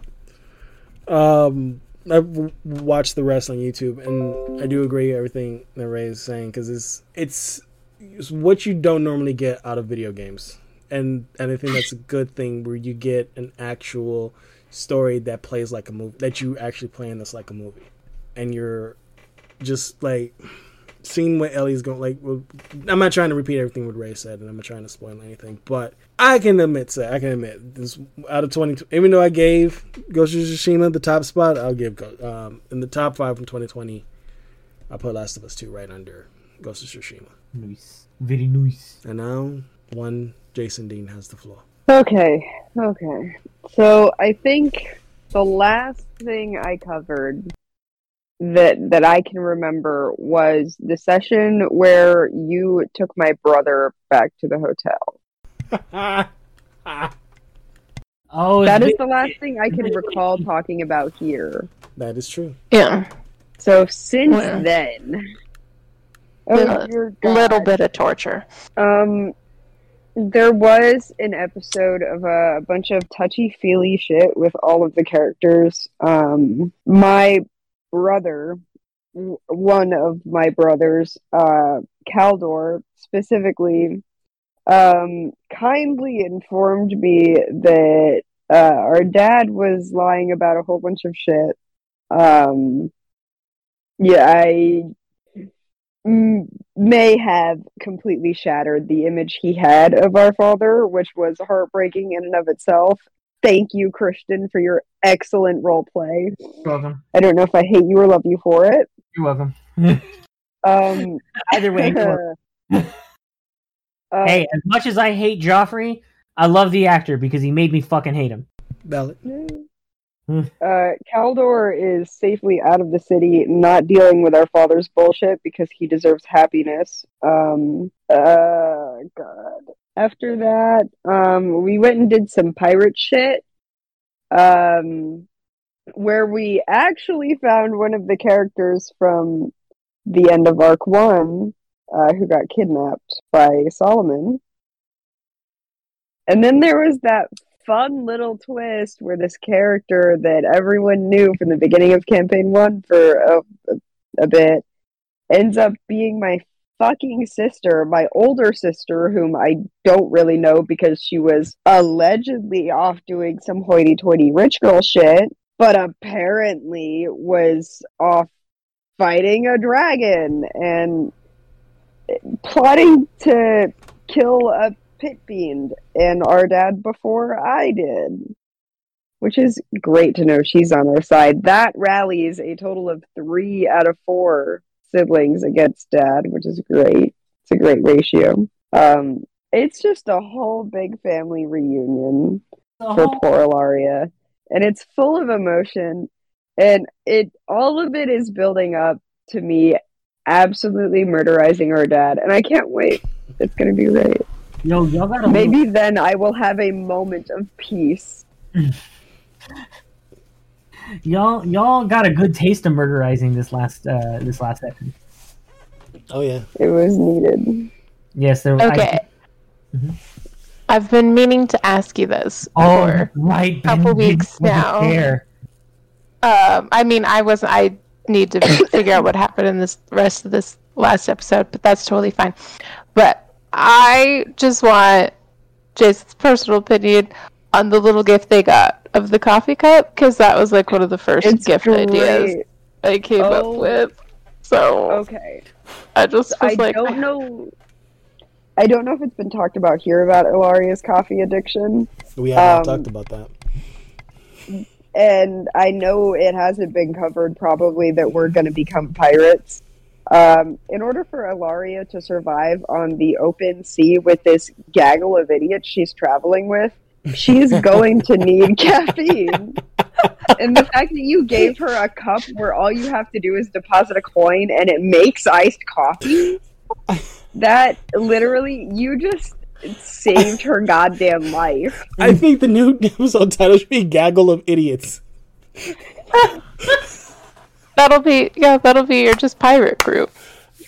Um, I watched the rest on YouTube, and I do agree with everything that Ray is saying because it's, it's it's what you don't normally get out of video games, and and I think that's a good thing where you get an actual story that plays like a movie that you actually playing this like a movie, and you're just like seeing what Ellie's going like. well, I'm not trying to repeat everything what Ray said, and I'm not trying to spoil anything, but I can admit, say I can admit this out of 20. Even though I gave Ghost of Tsushima the top spot, I'll give um, in the top five from 2020. I put Last of Us 2 right under Ghost of Tsushima, Nice. Very nice. and now one Jason Dean has the floor. Okay, okay. So I think the last thing I covered that that I can remember was the session where you took my brother back to the hotel. [laughs] Oh, that is the last thing I can recall talking about here. that is true. Yeah, So since Well. then, oh a little bit of torture. Um, there was an episode of a bunch of touchy feely shit with all of the characters. Um, my brother, one of my brothers, uh, Caldor specifically, um, kindly informed me that uh, our dad was lying about a whole bunch of shit. Um, yeah, I may have completely shattered the image he had of our father, which was heartbreaking in and of itself. Thank you, Christian, for your excellent role play. You're welcome. I don't know if I hate you or love you for it. You're welcome. [laughs] Um, [laughs] Either way, uh, [laughs] hey, as much as I hate Joffrey, I love the actor because he made me fucking hate him. Valid. Hmm. uh, Caldor is safely out of the city, not dealing with our father's bullshit because he deserves happiness. Um, uh, God. After that, um, we went and did some pirate shit. Um, where we actually found one of the characters from the end of Arc One, uh, who got kidnapped by Solomon. And then there was that fun little twist where this character that everyone knew from the beginning of campaign one for a, a, bit ends up being my fucking sister, my older sister, whom I don't really know because she was allegedly off doing some hoity toity rich girl shit, but apparently was off fighting a dragon and plotting to kill a pit fiend and our dad before I did. Which is great to know she's on our side. That rallies a total of three out of four siblings against dad, which is great. It's a great ratio. Um, it's just a whole big family reunion The for poor Laria, and it's full of emotion, and it all of it is building up to me absolutely murderizing our dad, and I can't wait. It's gonna be great. Yo, y'all got a Maybe then I will have a moment of peace. [laughs] y'all y'all got a good taste of murderizing this last uh this last session. Oh yeah. It was needed. Yes, there. Okay. Mhm. I've been meaning to ask you this I, oh, for right. couple Ben weeks wasn't now. there. Um, I mean, I was I need to [coughs] figure out what happened in this rest of this last episode, but that's totally fine. But I just want Jason's personal opinion on the little gift they got of the coffee cup because that was like one of the first It's gift ideas. I came Oh. up with. So Okay. I just was I like, don't know. I don't know if it's been talked about here about Ilaria's coffee addiction. We have not Um, talked about that. and I know it hasn't been covered probably that we're going to become pirates. Um, in order for Ilaria to survive on the open sea with this gaggle of idiots she's traveling with, she's [laughs] going to need caffeine. And the fact that you gave her a cup where all you have to do is deposit a coin and it makes iced coffee, that literally, you just saved her goddamn life. I think the new episode title should be "Gaggle of Idiots." [laughs] That'll be yeah, that'll be your just pirate group.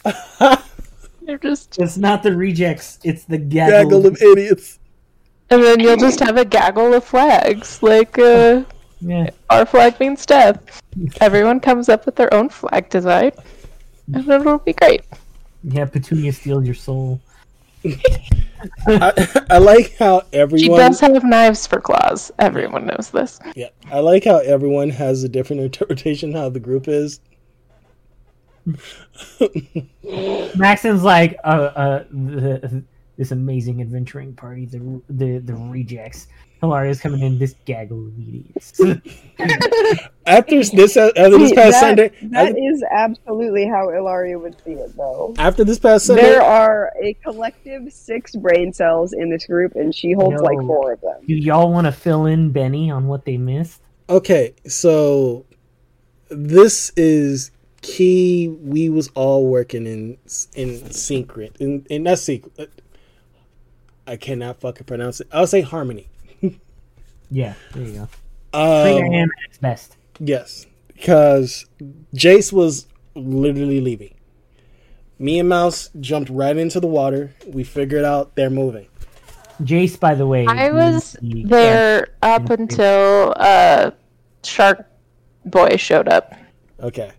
[laughs] You're just It's not the rejects. It's the gaggle. Gaggle of idiots. and then you'll just have a gaggle of flags. Like uh [laughs] Yeah. Our Flag Means Death. Everyone comes up with their own flag design. And it'll be great. Yeah. Petunia steals your soul. I, I like how everyone. She everyone. does have knives for claws. Everyone knows this. Yeah, I like how everyone has a different [laughs] interpretation how the group is. Maxon's like, uh, uh, the, [laughs] this amazing adventuring party, the the the rejects. Ilaria's coming in, this gaggle of idiots. [laughs] After this, uh, after this past that, Sunday, That is absolutely how Ilaria would see it, though. after this past Sunday, There are a collective six brain cells in this group, and she holds like four of them. Do y'all want to fill in Benny on what they missed? okay, so this is key. We was all working in in secret, in in not secret. I cannot fucking pronounce it. I'll say harmony. Yeah, there you go. Play your Um, hand at its best. Yes, because Jace was literally leaving. Me and Mouse jumped right into the water. We figured out they're moving. Jace, by the way, I was the- there up until uh Shark Boy showed up, Okay.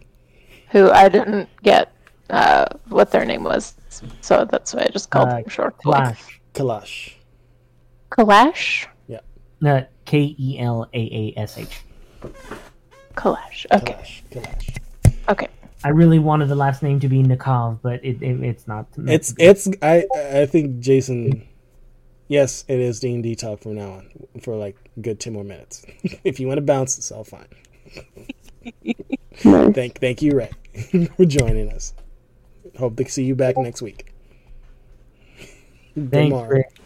who I didn't get uh what their name was. So that's why I just called Uh, him Shark Boy. Clash. Kalash. Kalash? Uh, K E L A A S H. Kalash. Okay. Kalash. Kalash. Okay. I really wanted the last name to be Nikov, but it, it it's not. It's it's I I think Jason. Yes, it is D and D talk from now on for like a good ten more minutes. [laughs] if you want to bounce, it's all fine. Thank thank you, Ray, [laughs] for joining us. Hope to see you back next week. Thanks, Tomorrow. Rick.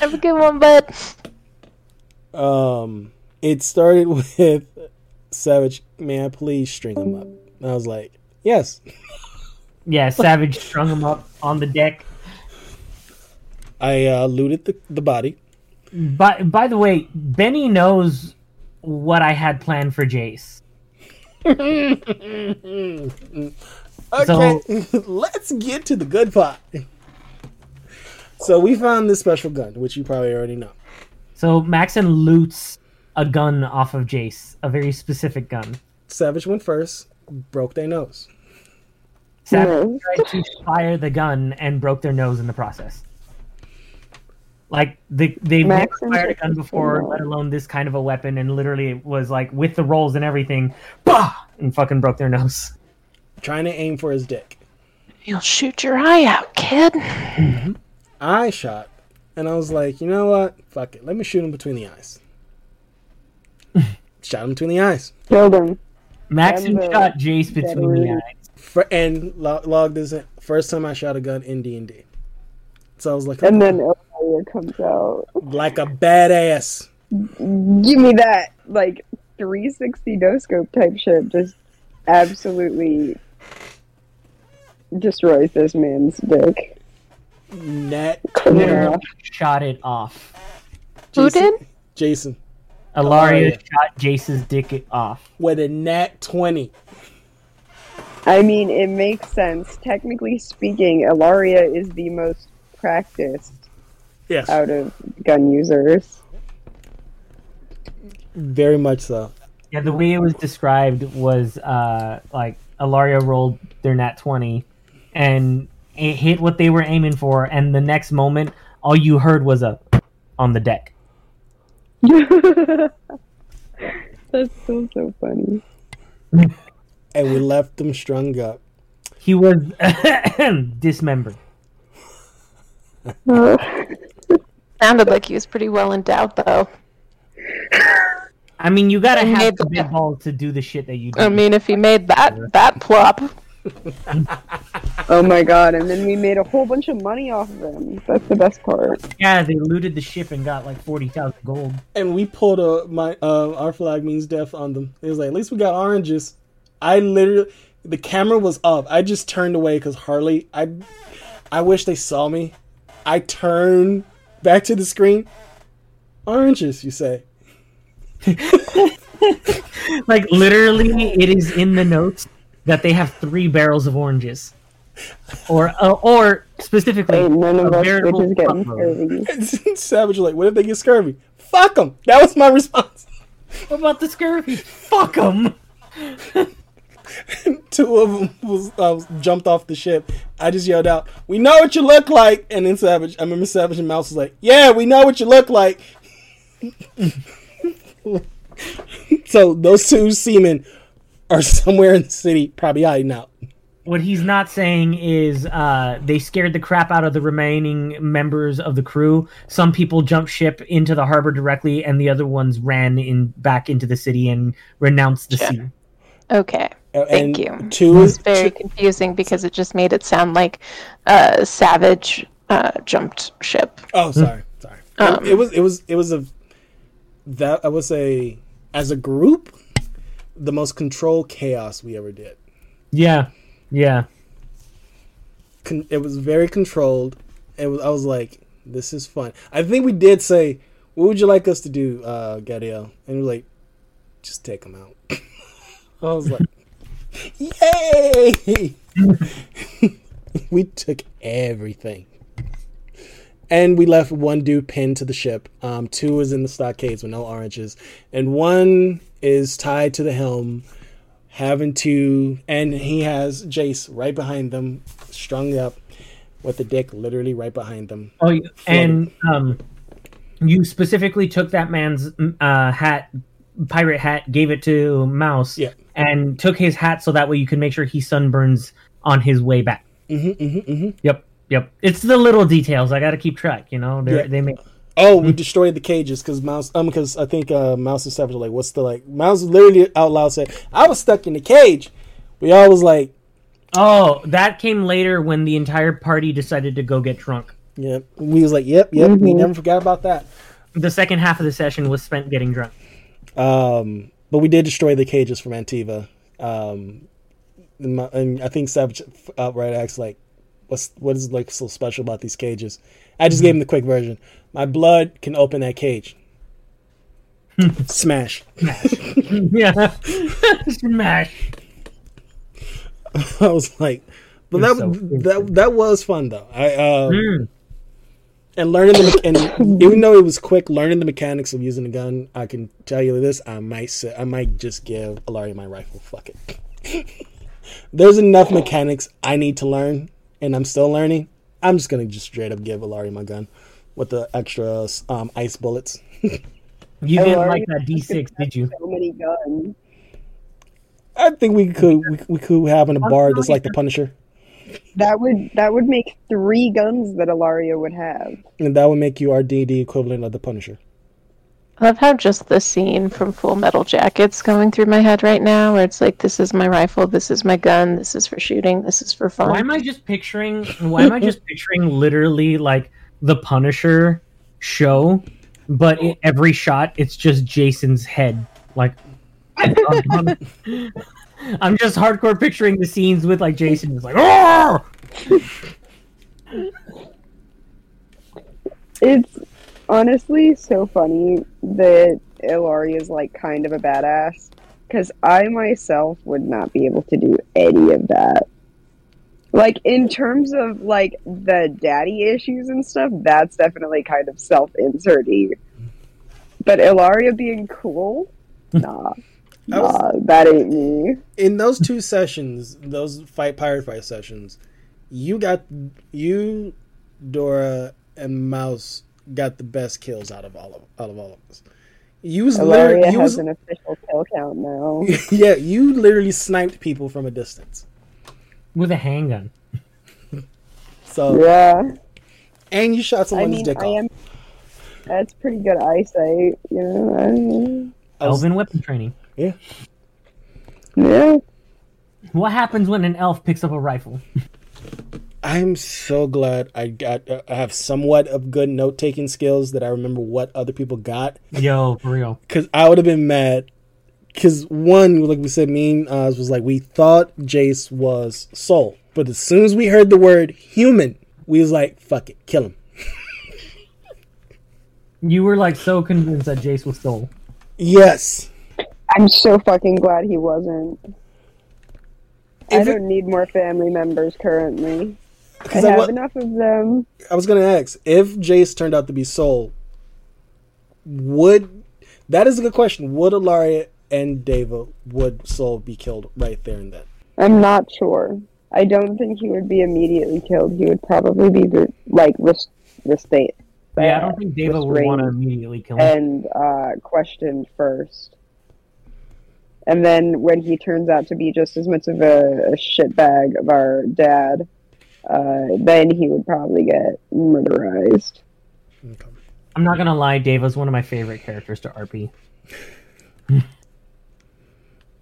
Have a good one, bud. Um, it started [laughs] with Savage. May I please string him up? And I was like, yes. Yeah, Savage strung him up on the deck. I uh, looted the, the body. By by the way, Benny knows what I had planned for Jace. [laughs] Okay, let's get to the good part. So we found this special gun, which you probably already know. So Maxon loots a gun off of Jace, a very specific gun. Savage went first, broke their nose. Savage No. tried to fire the gun and broke their nose in the process. Like they they've never fired a gun before, let alone this kind of a weapon, and literally it was like with the rolls and everything, bah, and fucking broke their nose. Trying to aim for his dick. You'll shoot your eye out, kid. Mm-hmm. I shot, and I was like, you know what? Fuck it. Let me shoot him between the eyes. [laughs] shot him between the eyes. Killed him. Maxon And uh, shot Jace between the eyes. For, and log, logged this in. First time I shot a gun in D and D. So I was like, And then Ilaria comes out. like a badass. Give me that. Like, 360 no scope type shit just absolutely destroys this man's dick. Nat Literally shot it off. Who Jason- did? Jason Ilaria Ilaria. shot Jason's dick off. with a nat twenty. I mean, it makes sense. Technically speaking, Ilaria is the most practiced Yes, out of gun users. very much so. Yeah, the way it was described was uh, like Ilaria rolled their nat 20 and it hit what they were aiming for, and the next moment, all you heard was a on the deck. [laughs] That's so so funny. And we left them strung up. He was [coughs] dismembered. [laughs] Sounded like he was pretty well endowed, though. I mean, you gotta I have the the- big balls to do the shit that you do. I mean, if he made that that plop, [laughs] Oh my god! And then we made a whole bunch of money off of them. That's the best part. yeah, they looted the ship and got like forty thousand gold. and we pulled a my uh, Our Flag Means Death on them. It was like at least we got oranges. I literally the camera was up. I just turned away because Harley. I I wish they saw me. I turn back to the screen. Oranges, you say? [laughs] Like literally, it is in the notes that they have three barrels of oranges, or uh, or specifically, Hey, none of us veritable bitches getting [laughs] truckload. scurvy. Savage, like, what if they get scurvy? Fuck them. That was my response. [laughs] What about the scurvy? Fuck them. [laughs] Two of them was uh, jumped off the ship. I just yelled out, "We know what you look like!" And then Savage, I remember Savage and Mouse was like, "Yeah, we know what you look like." so those two seamen are [laughs] somewhere in the city, probably hiding out. What he's not saying is uh, they scared the crap out of the remaining members of the crew. Some people jumped ship into the harbor directly, and the other ones ran in back into the city and renounced the Yeah. sea. okay. Uh, Thank you. Two It's is very two- confusing because it just made it sound like uh, Savage uh, jumped ship. Oh, sorry, sorry. Um, it was it was it was a that I would say as a group the most controlled chaos we ever did. Yeah, yeah. con- it was very controlled. It was I was like, this is fun. I think we did say, what would you like us to do, uh, Gadiel? And we're like, just take them out. [laughs] I was like, [laughs] yay! [laughs] we took everything. And we left one dude pinned to the ship. Um, two is in the stockades with no oranges, and one is tied to the helm, having to, and he has Jace right behind them, strung up, with the dick literally right behind them. Oh, and um, you specifically took that man's uh, hat, pirate hat, gave it to Mouse, Yeah. and took his hat so that way you can make sure he sunburns on his way back. hmm hmm hmm Yep, yep. It's the little details I got to keep track. You know, They're Yeah. they make. Oh, we destroyed the cages because Mouse. Um, because I think uh, Mouse and Savage were like, "What's the like?" Mouse literally out loud said, "I was stuck in the cage." We all was like, Oh, that came later when the entire party decided to go get drunk. Yep. We was like, "Yep, yep." We never forgot about that. The second half of the session was spent getting drunk. Um, but we did destroy the cages from Antiva. Um, and, my, and I think Savage outright acts like, "What's what is like so special about these cages?" I just gave him the quick version. My blood can open that cage. [laughs] Smash. yeah, [laughs] smash. I was like, but You're that so that that was fun though. I um, Mm. and learning the me- and even though it was quick, learning the mechanics of using a gun, I can tell you this: I might sit, I might just give Ilaria my rifle. Fuck it. [laughs] There's enough mechanics I need to learn, and I'm still learning. I'm just gonna just straight up give Ilaria my gun with the extra um, ice bullets. [laughs] You didn't are like that D6, did you? So many guns. I think we could we, we could have in a bar that's like the Punisher, That would that would make three guns that Ilaria would have. and that would make you our D&D equivalent of the Punisher. I love how just the scene from Full Metal Jacket's going through my head right now, where it's like, this is my rifle, this is my gun, this is for shooting, this is for fun. Why am I just picturing? Why am I just picturing literally like the Punisher show, but i every shot it's just Jason's head. Like, I'm, [laughs] I'm just hardcore picturing the scenes with like Jason is like, oh, It's honestly so funny that Ilaria is like kind of a badass because I myself would not be able to do any of that. Like in terms of like the daddy issues and stuff, that's definitely kind of self-inserty. But Ilaria being cool, [laughs] nah, I was- nah, that ain't me. in those two sessions, those fight pirate fight sessions, you got you, Dora, and Mouse got the best kills out of all of out of all of us. You was Ilaria literally you has was, an official kill count now. [laughs] yeah, you literally sniped people from a distance. with a handgun. [laughs] So yeah. and you shot I someone's mean, dick I off. am. That's pretty good eyesight, you know. I was- Elven weapon training. Yeah. Yeah. What happens when an elf picks up a rifle? [laughs] I'm so glad I got. uh, I have somewhat of good note taking skills that I remember what other people got Yo, for real. because I would have been mad. Because one, like we said, me and Oz was like we thought Jace was Soul, but as soon as we heard the word human, we was like, "Fuck it, kill him." You were like so convinced that Jace was Soul. Yes, I'm so fucking glad he wasn't. I If it- don't need more family members currently. I because I, have wa- enough of them. I was gonna ask if Jace turned out to be Soul. Would that is a good question? Would Ilaria and Deva would Soul be killed right there and then? I'm not sure. I don't think he would be immediately killed. He would probably be re- like rest- restate Yeah, I don't think Deva would want to immediately kill him. and uh, questioned first. And then when he turns out to be just as much of a, a shitbag of our dad, uh, then he would probably get murderized. Okay. I'm not gonna lie, Deva's one of my favorite characters to RP. [laughs]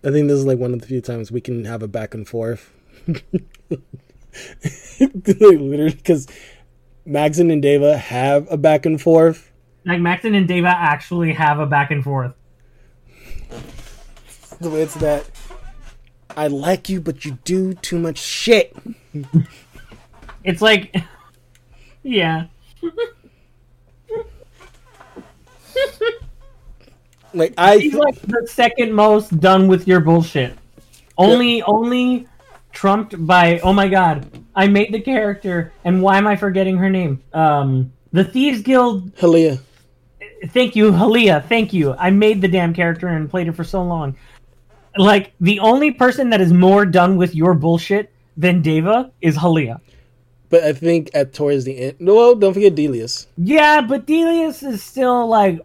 I think this is like one of the few times we can have a back and forth. [laughs] Literally, because Maxon and Deva have a back and forth. Like Maxon and Deva actually have a back and forth. The way it's that I like you, but you do too much shit. [laughs] It's like, [laughs] yeah, Like I, he's like the second most done with your bullshit. Only, only trumped by. Oh my god, I made the character, and why am I forgetting her name? Um, the Thieves Guild. Halia. Thank you, Halia. Thank you. I made the damn character and played it for so long. Like the only person that is more done with your bullshit than Deva is Halia. But I think at towards the end, no, well, don't forget Delius. Yeah, but Delius is still like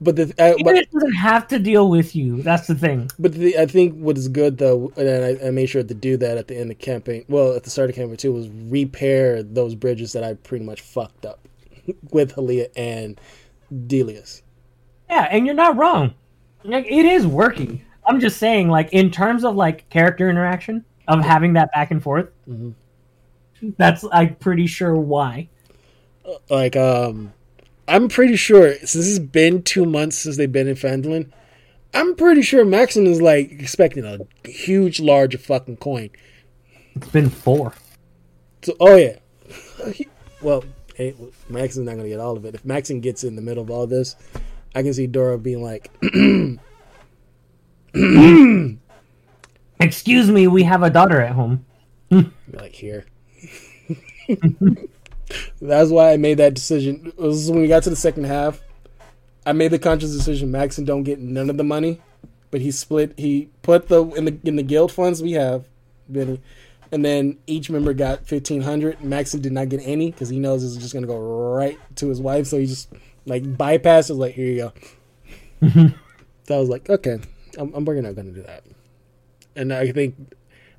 But the but, Delius doesn't have to deal with you. That's the thing. but the, I think what is good though, and I, I made sure to do that at the end of campaign. Well, at the start of campaign two, was repair those bridges that I pretty much fucked up [laughs] with Halia and Delius. Yeah, and you're not wrong. Like it is working. I'm just saying, like in terms of like character interaction of having that back and forth. Mhm. That's I'm pretty sure why. Like, um, I'm pretty sure since it's been two months since they've been in Fandolin, I'm pretty sure Maxon is like expecting a huge, large fucking coin. It's been four. So, oh yeah. [laughs] well, hey, Maxon's not gonna get all of it. If Maxon gets in the middle of all this, I can see Dora being like, [clears throat] Excuse me, we have a daughter at home. [laughs] like here. That's why I made that decision. It was when we got to the second half. I made the conscious decision. Maxon don't get none of the money, but he split. He put the in the in the guild funds we have, Benny, and then each member got fifteen hundred. Maxon did not get any because he knows this is just gonna go right to his wife. So he just like bypasses. Like, here you go. [laughs] so I was like, okay, I'm, I'm we're not gonna do that. And I think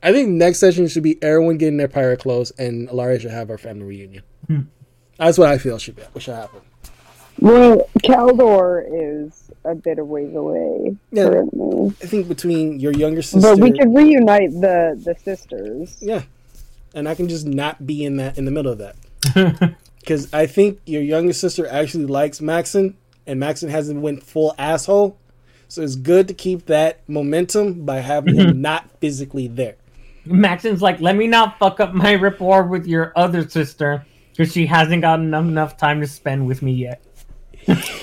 I think next session should be everyone getting their pirate clothes, and Ilaria should have our family reunion. Hmm. That's what I feel should be, should happen. Well, Caldor is a bit of ways away Yeah. currently, I think between your younger sister, but we could reunite the the sisters. yeah, and I can just not be in that in the middle of that [laughs] because I think your younger sister actually likes Maxon, and Maxon hasn't went full asshole. So it's good to keep that momentum by having him [laughs] not physically there. Maxon's like, let me not fuck up my rapport with your other sister because she hasn't gotten enough, enough time to spend with me yet.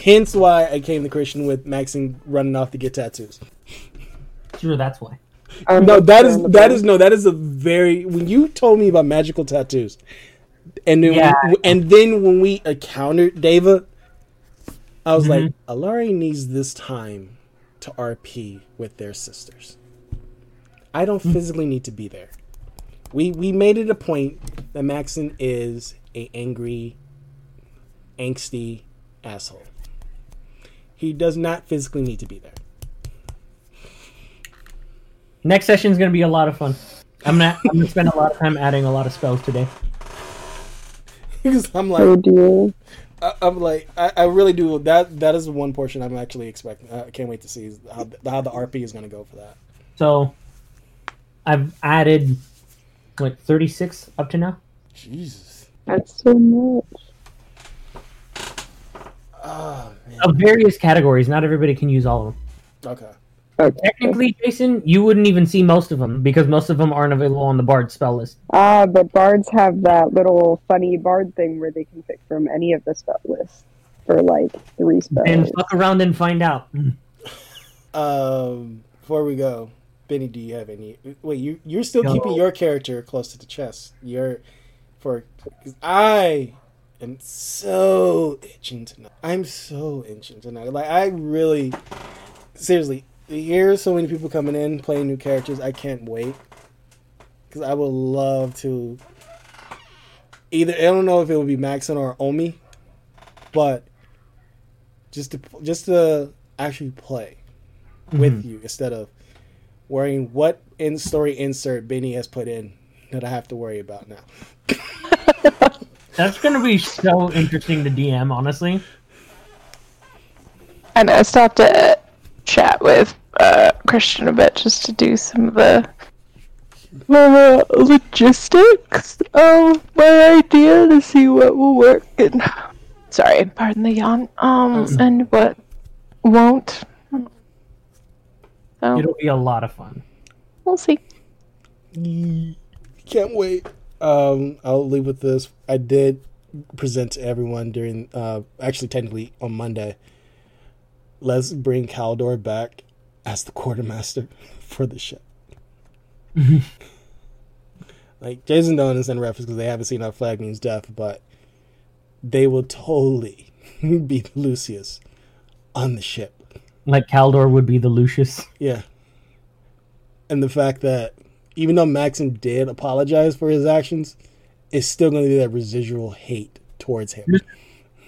Hence why I came to Christian with Maxon running off to get tattoos. Sure, that's why. No, that is understandable. that is no, that is a very when you told me about magical tattoos, and then Yeah. and then when we encountered Deva, I was like, Mhm. Alari needs this time to RP with their sisters. I don't hmm. physically need to be there. We we made it a point that Maxon is a angry, angsty asshole. He does not physically need to be there. Next session is gonna be a lot of fun. I'm gonna I'm gonna spend a lot of time adding a lot of spells today. [laughs] Because I'm like, Oh dear. I, I'm like, I, I really do. That that is the one portion I'm actually expecting. I can't wait to see how how the RP is going to go for that. So I've added what 36 up to now. Jesus. That's so much. Oh man. Of various categories. Not everybody can use all of them. Okay. Okay. Technically, Jason, you wouldn't even see most of them because most of them aren't available on the Bard spell list. Ah, but bards have that little funny bard thing where they can pick from any of the spell lists for like three spells. And fuck around and find out. Um. Before we go, Benny, do you have any? Wait, you you're still No. keeping your character close to the chest. You're for because I am so itching tonight. I'm so itching tonight. Like I really, seriously, hear so many people coming in playing new characters. I can't wait because I would love to. Either I don't know if it would be Maxon or Omi, but just to just to actually play mm-hmm. with you instead of worrying what in story insert Benny has put in that I have to worry about now. [laughs] That's gonna be so interesting to DM, honestly. And I stopped to chat with uh, Christian a bit just to do some of the uh, logistics of my idea to see what will work and sorry, pardon the yawn. Um, and what won't. So It'll be a lot of fun. we'll see. Can't wait. Um, I'll leave with this. I did present to everyone during, uh, actually technically on Monday. Let's bring Caldor back as the quartermaster [laughs] for the ship. [laughs] like Jason don't understand reference because they haven't seen Our Flag Means Death, but they will totally [laughs] be Lucius on the ship. Like Caldor would be the Lucius. Yeah. And the fact that even though Maxon did apologize for his actions, it's still going to be that residual hate towards him.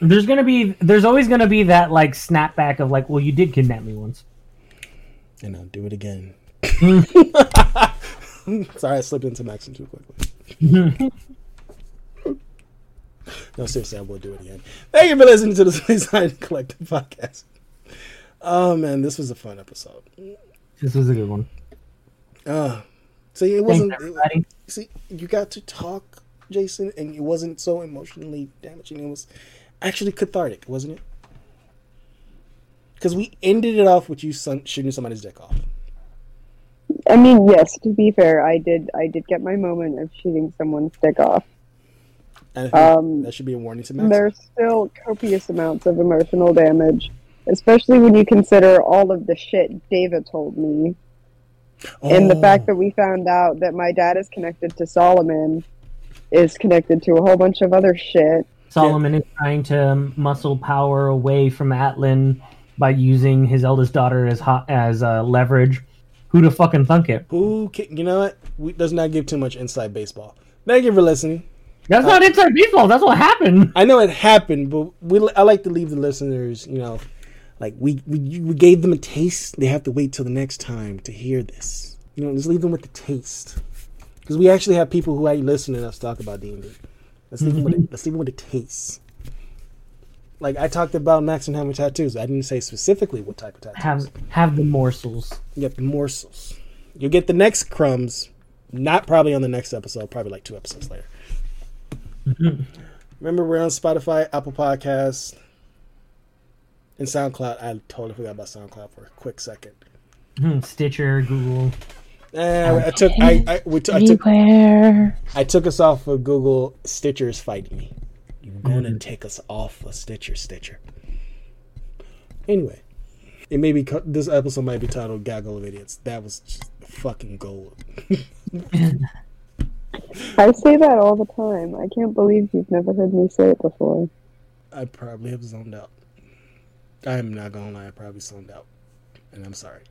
There's gonna be, there's always gonna be that like snapback of like, well, you did kidnap me once. And I'll do it again. [laughs] [laughs] Sorry, I slipped into Maxon too quickly. [laughs] no, seriously, I will do it again. Thank you for listening to the Suicide Collective podcast. Oh man, this was a fun episode. This was a good one. Uh, see, it wasn't. everybody. see you got to talk jason and it wasn't so emotionally damaging it was actually cathartic wasn't it because we ended it off with you son- shooting somebody's dick off I mean, yes. To be fair, I did. I did get my moment of shooting someone's dick off. and Um, that should be a warning to Max. There's still copious amounts of emotional damage, especially when you consider all of the shit David told me, and the Oh, fact that we found out that my dad is connected to Solomon, is connected to a whole bunch of other shit. Solomon is trying to muscle power away from Atlan by using his eldest daughter as hot, as uh, leverage. Who to fucking thunk it? who ca- you know what we, does not give too much inside baseball thank you for listening That's not inside baseball. That's what happened. i know it happened but we i like to leave the listeners you know like we we, we gave them a taste. They have to wait till the next time to hear this. You know just leave them with the taste. Because we actually have people who actually listen to us talk about d&d let's leave them with a, let's leave them with a taste. Like i talked about max and hammer tattoos. I didn't say specifically what type of tattoos. Have have the morsels. you get the morsels. You'll get the next crumbs not probably on the next episode probably like two episodes later. Mm-hmm. Remember we're on spotify apple podcasts and soundcloud i totally forgot about soundcloud for a quick second Hmm, Stitcher, Google. Eh, I took I I, we t- I took I took us off of Google. Stitcher's fighting me. You're gonna take us off of Stitcher, Stitcher. Anyway, it may be co- this episode might be titled "Gaggle of Idiots." That was just fucking gold. [laughs] [laughs] I say that all the time. I can't believe you've never heard me say it before. I probably have zoned out. I am not gonna lie. I probably zoned out, and I'm sorry.